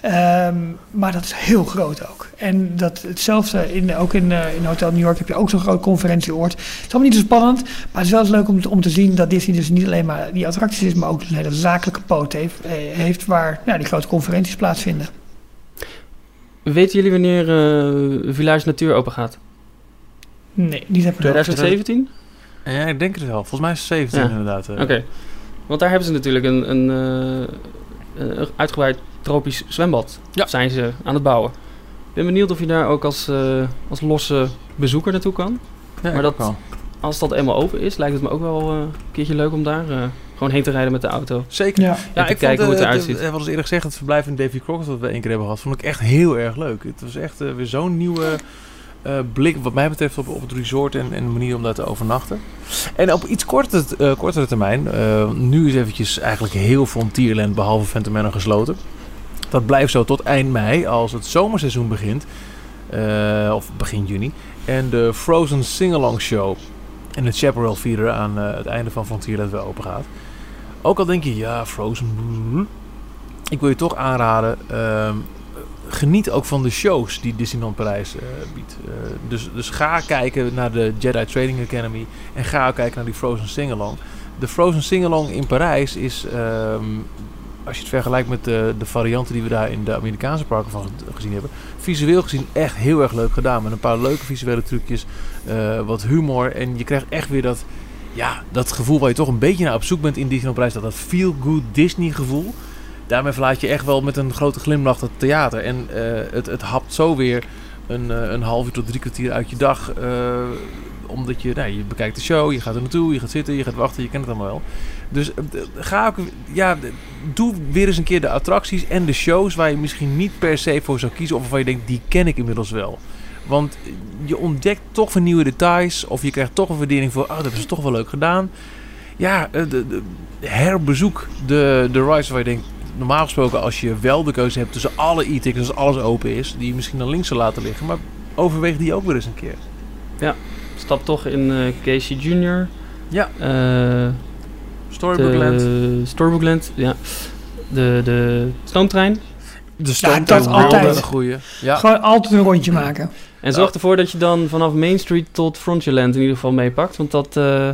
Ehm, maar dat is heel groot ook. En dat hetzelfde, in, ook in, eh, in Hotel New York heb je ook zo'n groot conferentieoord. Het is allemaal niet zo spannend, maar het is wel eens leuk om, te- om te zien dat Disney dus niet alleen maar die attracties is, maar ook een hele zakelijke poot heeft, eh, heeft waar ja, die grote conferenties plaatsvinden. Weten jullie wanneer eh, Village Natuur open gaat? Nee, niet heb ik 2017? Ja, ik denk het wel. Volgens mij is het 17 Ja. inderdaad. Oké. Want daar hebben ze natuurlijk een, een, eh, een uitgebreid tropisch zwembad. Ja. Zijn ze aan het bouwen. Ik ben benieuwd of je daar ook als, eh, als losse bezoeker naartoe kan. Ja, Maar dat- wel. Als dat eenmaal open is, lijkt het me ook wel eh, een keertje leuk om daar eh, gewoon heen te rijden met de auto. Zeker. Ja, Ja, te ik kijken vond, hoe het eruit ziet. Wat is eerder gezegd, het verblijf in Davy Crockett dat we één keer hebben gehad, vond ik echt heel erg leuk. Het was echt eh, weer zo'n nieuwe eh, blik wat mij betreft op, op het resort en, en de manier om daar te overnachten. En op iets kortere, eh, kortere termijn, eh, nu is eventjes eigenlijk heel Frontierland behalve Phantom Manor gesloten. Dat blijft zo tot eind mei als het zomerseizoen begint, eh, of begin juni. En de Frozen Sing-Along Show en het Chaparral Theater aan eh, het einde van Frontierland weer open gaat. Ook al denk je, ja, Frozen. Ik wil je toch aanraden. ehm, geniet ook van de shows die Disneyland Parijs eh, biedt. Dus, dus ga kijken naar de Jedi Training Academy. En ga ook kijken naar die Frozen Singalong. De Frozen Singalong in Parijs is. Als je het vergelijkt met de, de varianten die we daar in de Amerikaanse parken van ge- gezien hebben. Visueel gezien echt heel erg leuk gedaan. Met een paar leuke visuele trucjes. eh, wat humor. En je krijgt echt weer dat ja, dat gevoel waar je toch een beetje naar op zoek bent in Disneyland Parijs, dat dat feel-good Disney gevoel. Daarmee verlaat je echt wel met een grote glimlach het theater. En eh, het, het hapt zo weer een, eh, een half uur tot drie kwartier uit je dag. omdat je, nou, je bekijkt de show, je gaat er naartoe, je gaat zitten, je gaat wachten, je kent het allemaal wel. Dus eh, ga ook, ja, doe weer eens een keer de attracties en de shows waar je misschien niet per se voor zou kiezen. Of waarvan je denkt, die ken ik inmiddels wel. Want je ontdekt toch weer nieuwe details. Of je krijgt toch een waardering voor. Oh, dat hebben ze toch wel leuk gedaan. Ja, eh, de, de, herbezoek de, de rides waar je denkt. Normaal gesproken, als je wel de keuze hebt tussen alle e-tickets, als alles open is, die je misschien dan links zou laten liggen. Maar overweeg die ook weer eens een keer. Stap toch in eh Casey Jr. Ja. Eh, Storybookland. Storybookland, ja. De, de stoomtrein. De Ja, dat altijd. Een goeie. Ja. Gewoon altijd een rondje maken. En zorg ervoor dat je dan vanaf Main Street tot Frontierland in ieder geval meepakt. Want dat eh,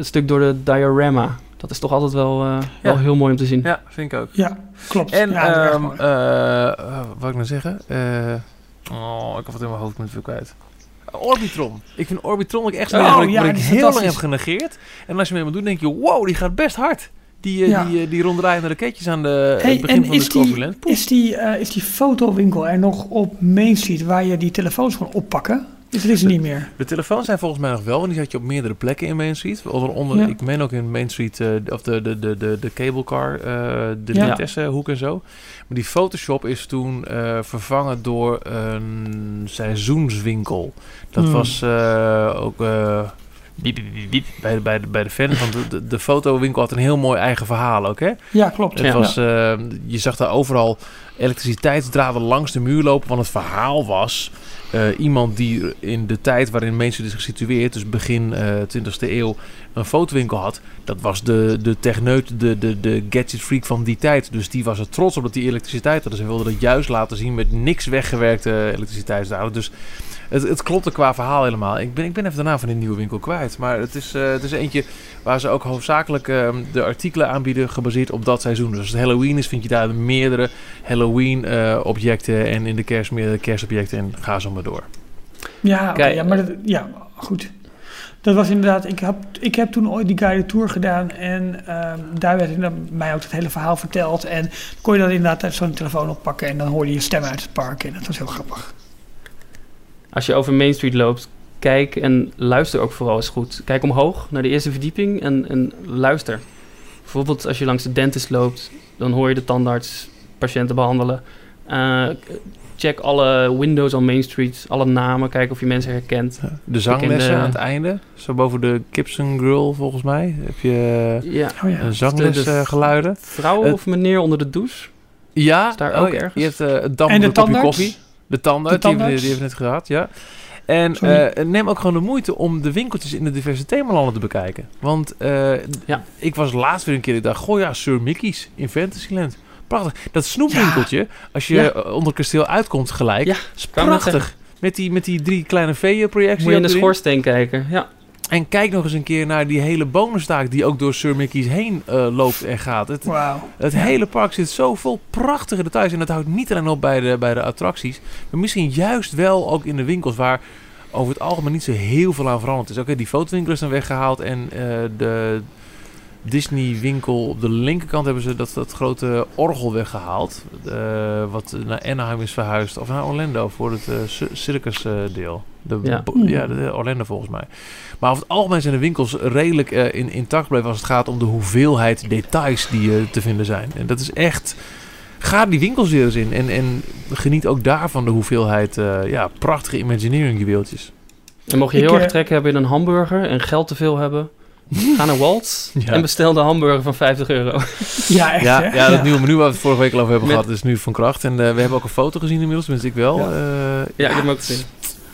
stuk door de diorama, dat is toch altijd wel, eh, wel heel mooi om te zien. ja, vind ik ook. Ja, klopt. En, ja, ehm eh, eh, wat ik nou zeggen? Eh, oh, ik heb het in mijn hoofd met veel kwijt. Orbitron. Ik vind Orbitron ook echt zo'n Oh, wat ik, ja, heel lang heb genegeerd. En als je hem eenmaal doet, denk je, wow, die gaat best hard. Die, eh, Ja. die, eh, die ronddraaiende raketjes aan de, Hey, het begin en van de is die, Discoveryland. Poef. is, die, eh, is die fotowinkel er nog op Main Street waar je die telefoons gewoon oppakken? Dat is niet meer? De telefoons zijn volgens mij nog wel, want die had je op meerdere plekken in Main Street. Onder, onder Ja. Ik meen ook in Main Street, eh, of de, de, de, de, de cablecar, eh, de Ja. Vitesse hoek en zo. Maar die Photoshop is toen eh, vervangen door een seizoenswinkel. Dat Hmm. was eh, ook eh, bij, de, bij, de, bij de fans. Want de, de, de fotowinkel had een heel mooi eigen verhaal ook, hè? Ja, klopt. Het Ja. was, eh, je zag daar overal elektriciteitsdraden langs de muur lopen. Want het verhaal was eh, iemand die in de tijd waarin Street is gesitueerd, dus begin eh 20e eeuw, een fotowinkel had. Dat was de, de techneut, de, de, de gadget freak van die tijd. Dus die was er trots op dat die elektriciteit had. Dus hij wilde dat juist laten zien met niks weggewerkte elektriciteitsdraden. Dus het, het klopte qua verhaal helemaal. Ik ben, ik ben even daarna van die nieuwe winkel kwijt. Maar het is, eh, het is eentje waar ze ook hoofdzakelijk eh, de artikelen aanbieden gebaseerd op dat seizoen. Dus als het Halloween is, vind je daar meerdere Halloween-objecten en in de kerst meerdere kerstobjecten en ga zo maar door. Ja, ja, maar dat, ja, goed. Dat was inderdaad, ik heb, ik heb toen ooit die guided tour gedaan en ehm, daar werd inderdaad mij ook het hele verhaal verteld. En kon je dan inderdaad zo'n telefoon oppakken en dan hoorde je je stem uit het park en dat was heel grappig. Als je over Main Street loopt, kijk en luister ook vooral eens goed. Kijk omhoog naar de eerste verdieping en, en luister. Bijvoorbeeld als je langs de dentist loopt, dan hoor je de tandarts patiënten behandelen. Uh, check alle windows on Main Street, alle namen, kijk of je mensen herkent. De zanglessen aan het einde, zo boven de Gibson Grill volgens mij, heb je ja. Oh ja. een zanglesgeluiden. Vrouw uh, of meneer onder de douche? Ja, is daar ook ergens. Je hebt uh, het kopje koffie. De tandarts, die, die heeft net gehad, ja. En uh, neem ook gewoon de moeite om de winkeltjes in de diverse themalanden te bekijken. Want uh, ja. ik was laatst weer een keer, ik dacht, goh ja, Sir Mickey's in Fantasyland. Prachtig. Dat snoepwinkeltje, ja. als je ja. onder het kasteel uitkomt gelijk, ja. is prachtig. Met die, met die drie kleine veeën-projecties. Moet je in de schoorsteen kijken, ja. En kijk nog eens een keer naar die hele bonenstaak die ook door Sir Mickey's heen uh, loopt en gaat. Het, wow. het ja. hele park zit zo vol prachtige details. En dat houdt niet alleen op bij de, bij de attracties. Maar misschien juist wel ook in de winkels waar over het algemeen niet zo heel veel aan veranderd is. Oké, okay, die fotowinkel is dan weggehaald en uh, de Disney winkel op de linkerkant hebben ze dat, dat grote orgel weggehaald. Uh, wat naar Anaheim is verhuisd. Of naar Orlando voor het uh, circus deel. De, ja. ja, de Orlando volgens mij. Maar over het algemeen zijn de winkels redelijk uh, in, intact gebleven als het gaat om de hoeveelheid details die uh, te vinden zijn. En dat is echt. Ga die winkels weer eens in en, en geniet ook daarvan de hoeveelheid uh, ja, prachtige Imagineering juweeltjes. En mocht je heel erg trek hebben in een hamburger en geld te veel hebben, Ga naar Waltz (laughs) ja. en bestel de hamburger van 50 euro. Ja, echt, ja, hè? ja, dat nieuwe menu waar we het vorige week al over hebben Met... gehad, is nu van kracht. En uh, we hebben ook een foto gezien inmiddels, tenminste ik wel. Ja, uh, ja ik heb hem ook gezien.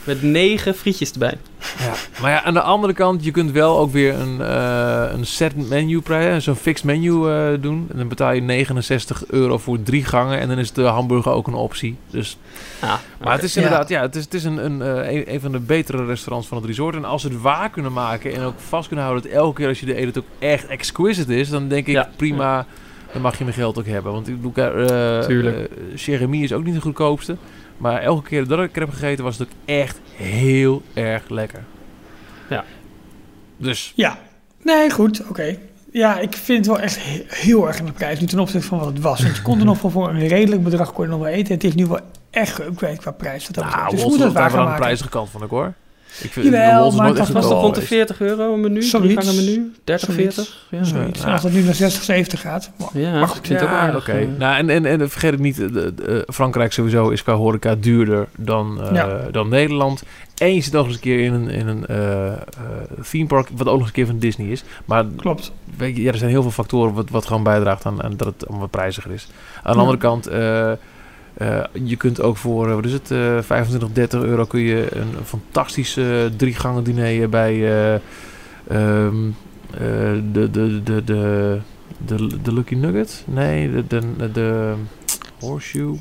Met negen frietjes erbij. Ja. Maar ja, aan de andere kant, je kunt wel ook weer een, uh, een set menu prijs, zo'n fixed menu uh, doen. En dan betaal je 69 euro voor drie gangen en dan is de hamburger ook een optie. Dus, ah, maar okay. het is inderdaad, ja, het is, het is een, een, uh, een, een van de betere restaurants van het resort. En als ze het waar kunnen maken en ook vast kunnen houden dat elke keer als je de eet het ook echt exquisite is, dan denk ik Ja. prima, dan mag je mijn geld ook hebben. Want ik bedoel, uh, Tuurlijk. uh, Jeremy is ook niet de goedkoopste. Maar elke keer dat ik er heb gegeten was het ook echt heel erg lekker. Ja. Dus Ja. Nee, goed, oké. Ja, ik vind het wel echt he- heel erg aan de prijs nu ten opzichte van wat het was. Want je kon er nog (laughs) wel voor een redelijk bedrag kon je nog wel eten. Het is nu wel echt geüpgrade qua prijs. Dat nou, dus moet is het waar gaan aan de maken. prijzige kant van ik hoor. Ik vind Jawel, maar het was goedkoop rond de geweest. 40 euro een menu? Zoiets. Gangen menu? 30, Zoiets. 40? Ja, Zoiets. Ja. Als dat nu naar 60, 70 gaat. Maar- Ja, Maar goed, ik vind het ook aardig. Oké. eh, Nou, en, en, en vergeet het niet, de, de- de- Frankrijk sowieso is qua horeca duurder dan, eh, Ja. dan Nederland. En je zit nog eens een keer in een, in een eh, eh, theme park, wat ook nog eens een keer van Disney is. Maar Klopt. weet je, ja, er zijn heel veel factoren wat, wat gewoon bijdraagt aan, aan dat het allemaal wat prijziger is. Aan de Ja. andere kant, eh, eh, je kunt ook voor, eh, wat is het, eh 25, 30 euro kun je een, een fantastisch eh, drie gangen diner bij eh, ehm, eh, de, de, de, de, de, de Lucky Nugget? Nee, de, de, de Horseshoe.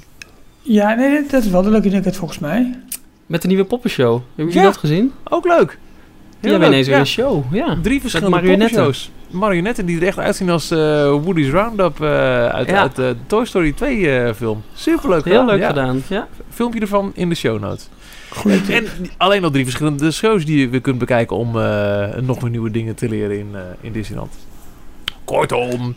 Ja, nee, dat is wel de Lucky Nugget volgens mij. Met de nieuwe poppenshow. Hebben jullie Ja. dat gezien? Ook leuk. Die Heel hebben leuk, ineens weer ja. een show. Ja. Drie verschillende marionetten. Marionetten die er echt uitzien als eh, Woody's Roundup eh, uit, Ja. uit de Toy Story 2 eh, film. Superleuk Heel gedaan, leuk ja. gedaan. Ja. Filmpje ervan in de show notes. Goeie En, alleen al drie verschillende shows die je weer kunt bekijken om eh, nog meer nieuwe dingen te leren in, eh, in Disneyland. Kortom.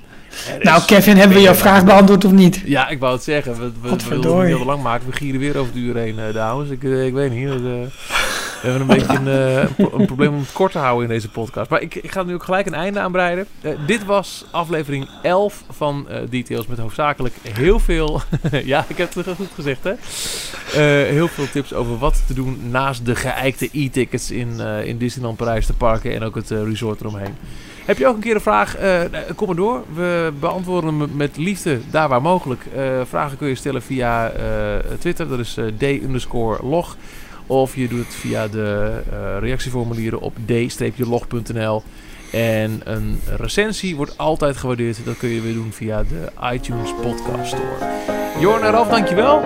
Nou, Kevin, hebben we jouw vraag beantwoord of niet? Ja, ik wou het zeggen. We, we, we wilden het niet heel lang maken. We gieren weer over het uur heen, eh, dames. Ik, eh, ik weet niet. dat, eh, we hebben een beetje een, eh, een pro- een probleem om het kort te houden in deze podcast. Maar ik, ik ga nu ook gelijk een einde aan breiden. Eh, dit was aflevering 11 van eh, Details. Met hoofdzakelijk heel veel... (laughs) ja, ik heb het goed gezegd, hè? Heel veel tips over wat te doen naast de geëikte e-tickets in, in Disneyland Parijs, de parken en ook het resort eromheen. Heb je ook een keer een vraag? Kom maar door. We beantwoorden hem met liefde daar waar mogelijk. Vragen kun je stellen via Twitter, dat is d-log. Of je doet het via de eh, reactieformulieren op d-log.nl. En een recensie wordt altijd gewaardeerd. Dat kun je weer doen via de iTunes Podcast Store. Jorn en Ralf, dankjewel.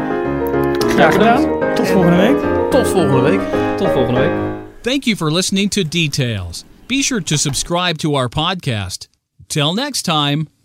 Graag gedaan. Tot volgende week. Tot volgende week. Tot volgende week. Thank you for listening to Details. Be sure to subscribe to our podcast. Till next time.